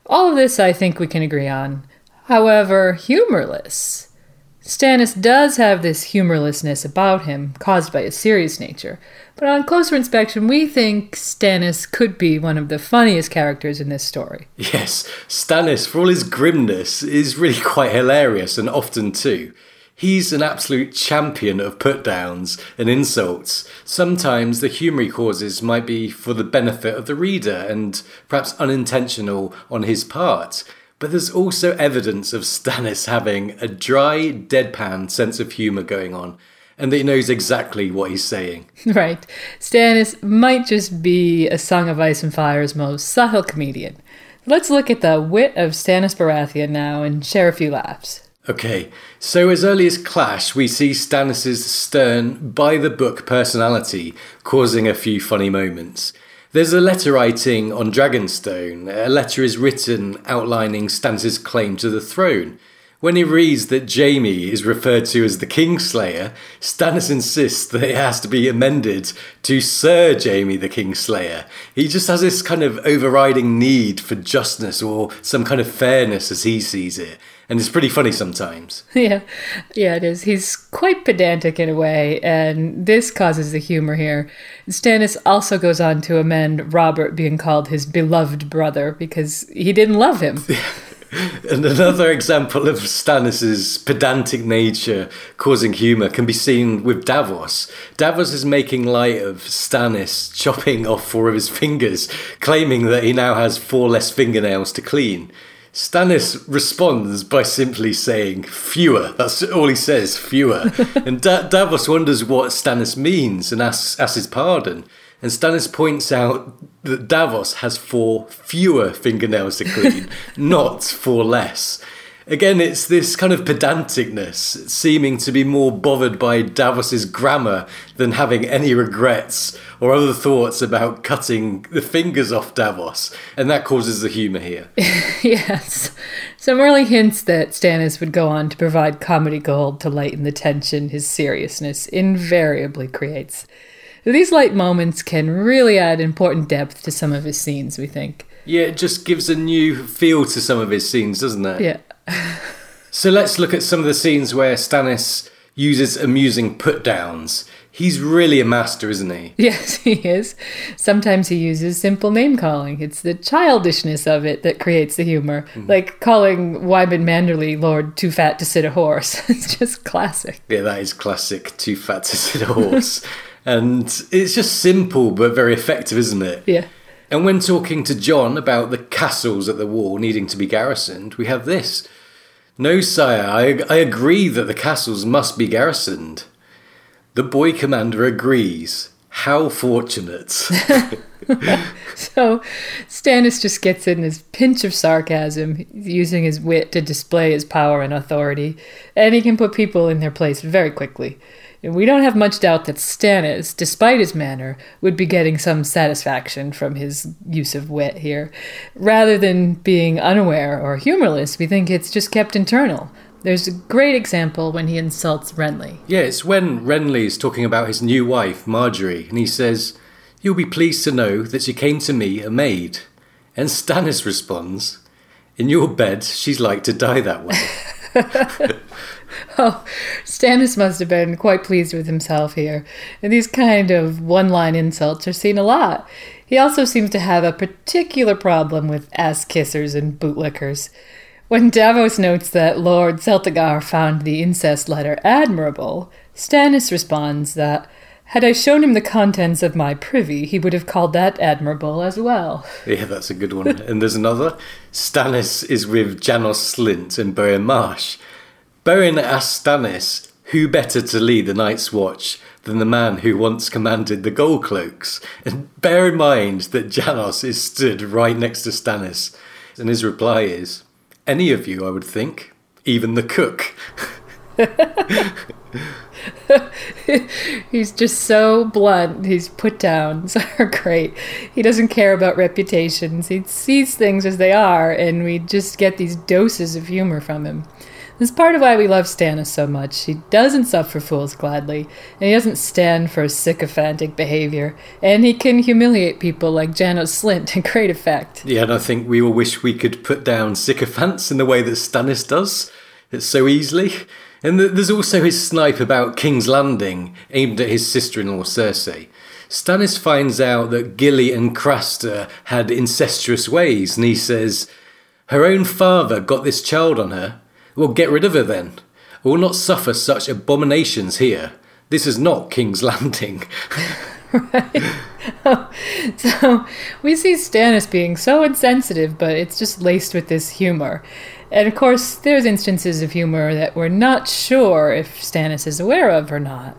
all of this I think we can agree on. However, humorless. Stannis does have this humorlessness about him, caused by his serious nature, but on closer inspection, we think Stannis could be one of the funniest characters in this story. Yes, Stannis, for all his grimness, is really quite hilarious and often too. He's an absolute champion of put downs and insults. Sometimes the humour he causes might be for the benefit of the reader and perhaps unintentional on his part. But there's also evidence of Stannis having a dry, deadpan sense of humour going on, and that he knows exactly what he's saying. Right. Stannis might just be a Song of Ice and Fire's most subtle comedian. Let's look at the wit of Stannis Baratheon now and share a few laughs. Okay, so as early as Clash, we see Stannis' stern, by the book personality causing a few funny moments. There's a letter writing on Dragonstone. A letter is written outlining Stannis' claim to the throne. When he reads that Jaime is referred to as the Kingslayer, Stannis insists that it has to be amended to Sir Jaime the Kingslayer. He just has this kind of overriding need for justness or some kind of fairness as he sees it. And it's pretty funny sometimes. Yeah, yeah, it is. He's quite pedantic in a way, and this causes the humor here. Stannis also goes on to amend Robert being called his beloved brother because he didn't love him. And another example of Stannis's pedantic nature causing humour can be seen with Davos. Davos is making light of Stannis chopping off four of his fingers, claiming that he now has four less fingernails to clean. Stannis responds by simply saying fewer. That's all he says, fewer. and da- Davos wonders what Stannis means and asks, asks his pardon. And Stannis points out that Davos has four fewer fingernails to clean, not four less. Again, it's this kind of pedanticness, seeming to be more bothered by Davos's grammar than having any regrets or other thoughts about cutting the fingers off Davos. And that causes the humour here. yes. Some early hints that Stannis would go on to provide comedy gold to lighten the tension his seriousness invariably creates. These light moments can really add important depth to some of his scenes, we think. Yeah, it just gives a new feel to some of his scenes, doesn't it? Yeah. So let's look at some of the scenes where Stannis uses amusing put downs. He's really a master, isn't he? Yes, he is. Sometimes he uses simple name calling. It's the childishness of it that creates the humor. Hmm. Like calling Wyman Manderley Lord Too Fat to Sit a Horse. it's just classic. Yeah, that is classic. Too fat to sit a horse. and it's just simple but very effective, isn't it? Yeah. And when talking to Jon about the castles at the wall needing to be garrisoned, we have this. No, sire, I, I agree that the castles must be garrisoned. The boy commander agrees. How fortunate. So Stannis just gets in his pinch of sarcasm, using his wit to display his power and authority, and he can put people in their place very quickly. And we don't have much doubt that Stannis, despite his manner, would be getting some satisfaction from his use of wit here. Rather than being unaware or humorless, we think it's just kept internal. There's a great example when he insults Renly. Yeah, it's when Renly is talking about his new wife, Margaery, and he says, You'll be pleased to know that she came to me a maid. And Stannis responds, In your bed, she's like to die that way. Oh, Stannis must have been quite pleased with himself here. And these kind of one line insults are seen a lot. He also seems to have a particular problem with ass kissers and bootlickers. When Davos notes that Lord Celtigar found the incest letter admirable, Stannis responds that had I shown him the contents of my privy, he would have called that admirable as well. Yeah, that's a good one. and there's another. Stannis is with Janos Slynt and Bowen Marsh. Bowen asks Stannis who better to lead the Night's Watch than the man who once commanded the Gold Cloaks. And bear in mind that Janos is stood right next to Stannis. And his reply is, Any of you, I would think, even the cook. He's just so blunt. His put downs are great. He doesn't care about reputations. He sees things as they are, and we just get these doses of humor from him. Is part of why we love Stannis so much. He doesn't suffer fools gladly, and he doesn't stand for sycophantic behavior, and he can humiliate people like Janos Slynt to great effect. Yeah, and I think we all wish we could put down sycophants in the way that Stannis does. It's so easily. And th- there's also his snipe about King's Landing, aimed at his sister-in-law Cersei. Stannis finds out that Gilly and Craster had incestuous ways, and he says, Her own father got this child on her. Well, get rid of her then. I will not suffer such abominations here. This is not King's Landing. Right. So we see Stannis being so insensitive, but it's just laced with this humor. And of course, there's instances of humor that we're not sure if Stannis is aware of or not.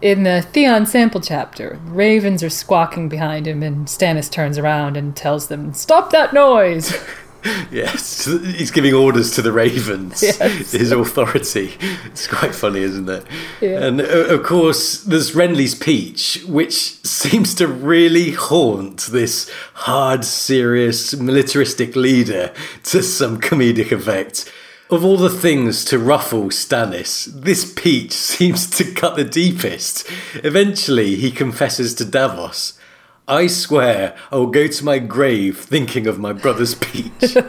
In the Theon sample chapter, ravens are squawking behind him, and Stannis turns around and tells them, Stop that noise! yes, he's giving orders to the ravens. Yes. His authority. It's quite funny, isn't it? Yeah. And uh, of course, there's Renly's Peach, which seems to really haunt this hard, serious, militaristic leader to some comedic effect. Of all the things to ruffle Stannis, this Peach seems to cut the deepest. Eventually, he confesses to Davos. I swear I will go to my grave thinking of my brother's peach.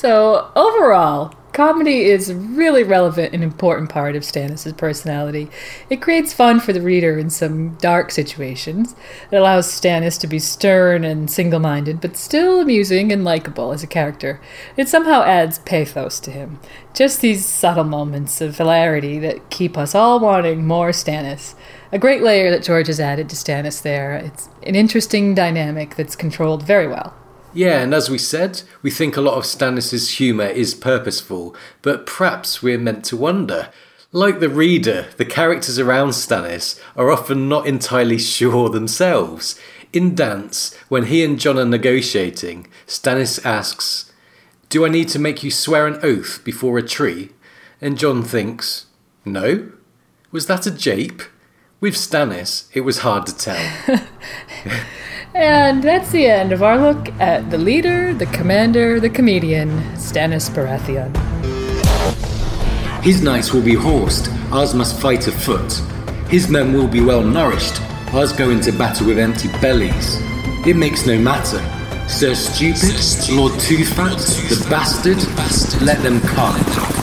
So, overall, comedy is a really relevant and important part of Stannis' personality. It creates fun for the reader in some dark situations. It allows Stannis to be stern and single minded, but still amusing and likable as a character. It somehow adds pathos to him. Just these subtle moments of hilarity that keep us all wanting more Stannis. A great layer that George has added to Stannis there. It's an interesting dynamic that's controlled very well. Yeah, and as we said, we think a lot of Stannis' humour is purposeful, but perhaps we're meant to wonder. Like the reader, the characters around Stannis are often not entirely sure themselves. In Dance, when he and Jon are negotiating, Stannis asks, Do I need to make you swear an oath before a tree? And Jon thinks, No? Was that a jape? With Stannis, it was hard to tell. And that's the end of our look at the leader, the commander, the comedian, Stannis Baratheon. His knights will be horsed, ours must fight afoot. His men will be well nourished, ours go into battle with empty bellies. It makes no matter. Sir Stupid, Lord Toothfat, the bastard, let them come.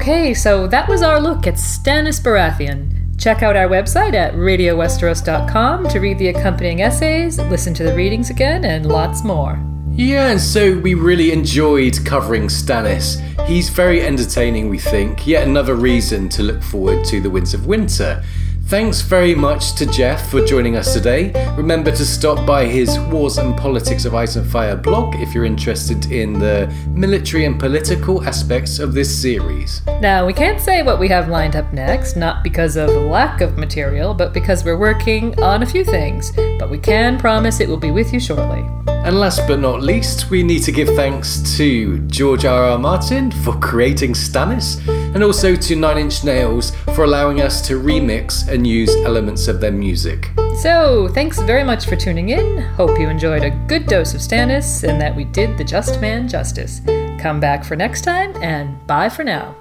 Okay, so that was our look at Stannis Baratheon. Check out our website at radiowesteros.com to read the accompanying essays, listen to the readings again, and lots more. Yeah, and so we really enjoyed covering Stannis. He's very entertaining, we think. Yet another reason to look forward to the Winds of Winter. Thanks very much to Jeff for joining us today. Remember to stop by his Wars and Politics of Ice and Fire blog if you're interested in the military and political aspects of this series. Now, we can't say what we have lined up next, not because of lack of material, but because we're working on a few things. But we can promise it will be with you shortly. And last but not least, we need to give thanks to George R. R. Martin for creating Stannis, and also to Nine Inch Nails for allowing us to remix and use elements of their music. So, thanks very much for tuning in. Hope you enjoyed a good dose of Stannis and that we did the just man justice. Come back for next time, and bye for now.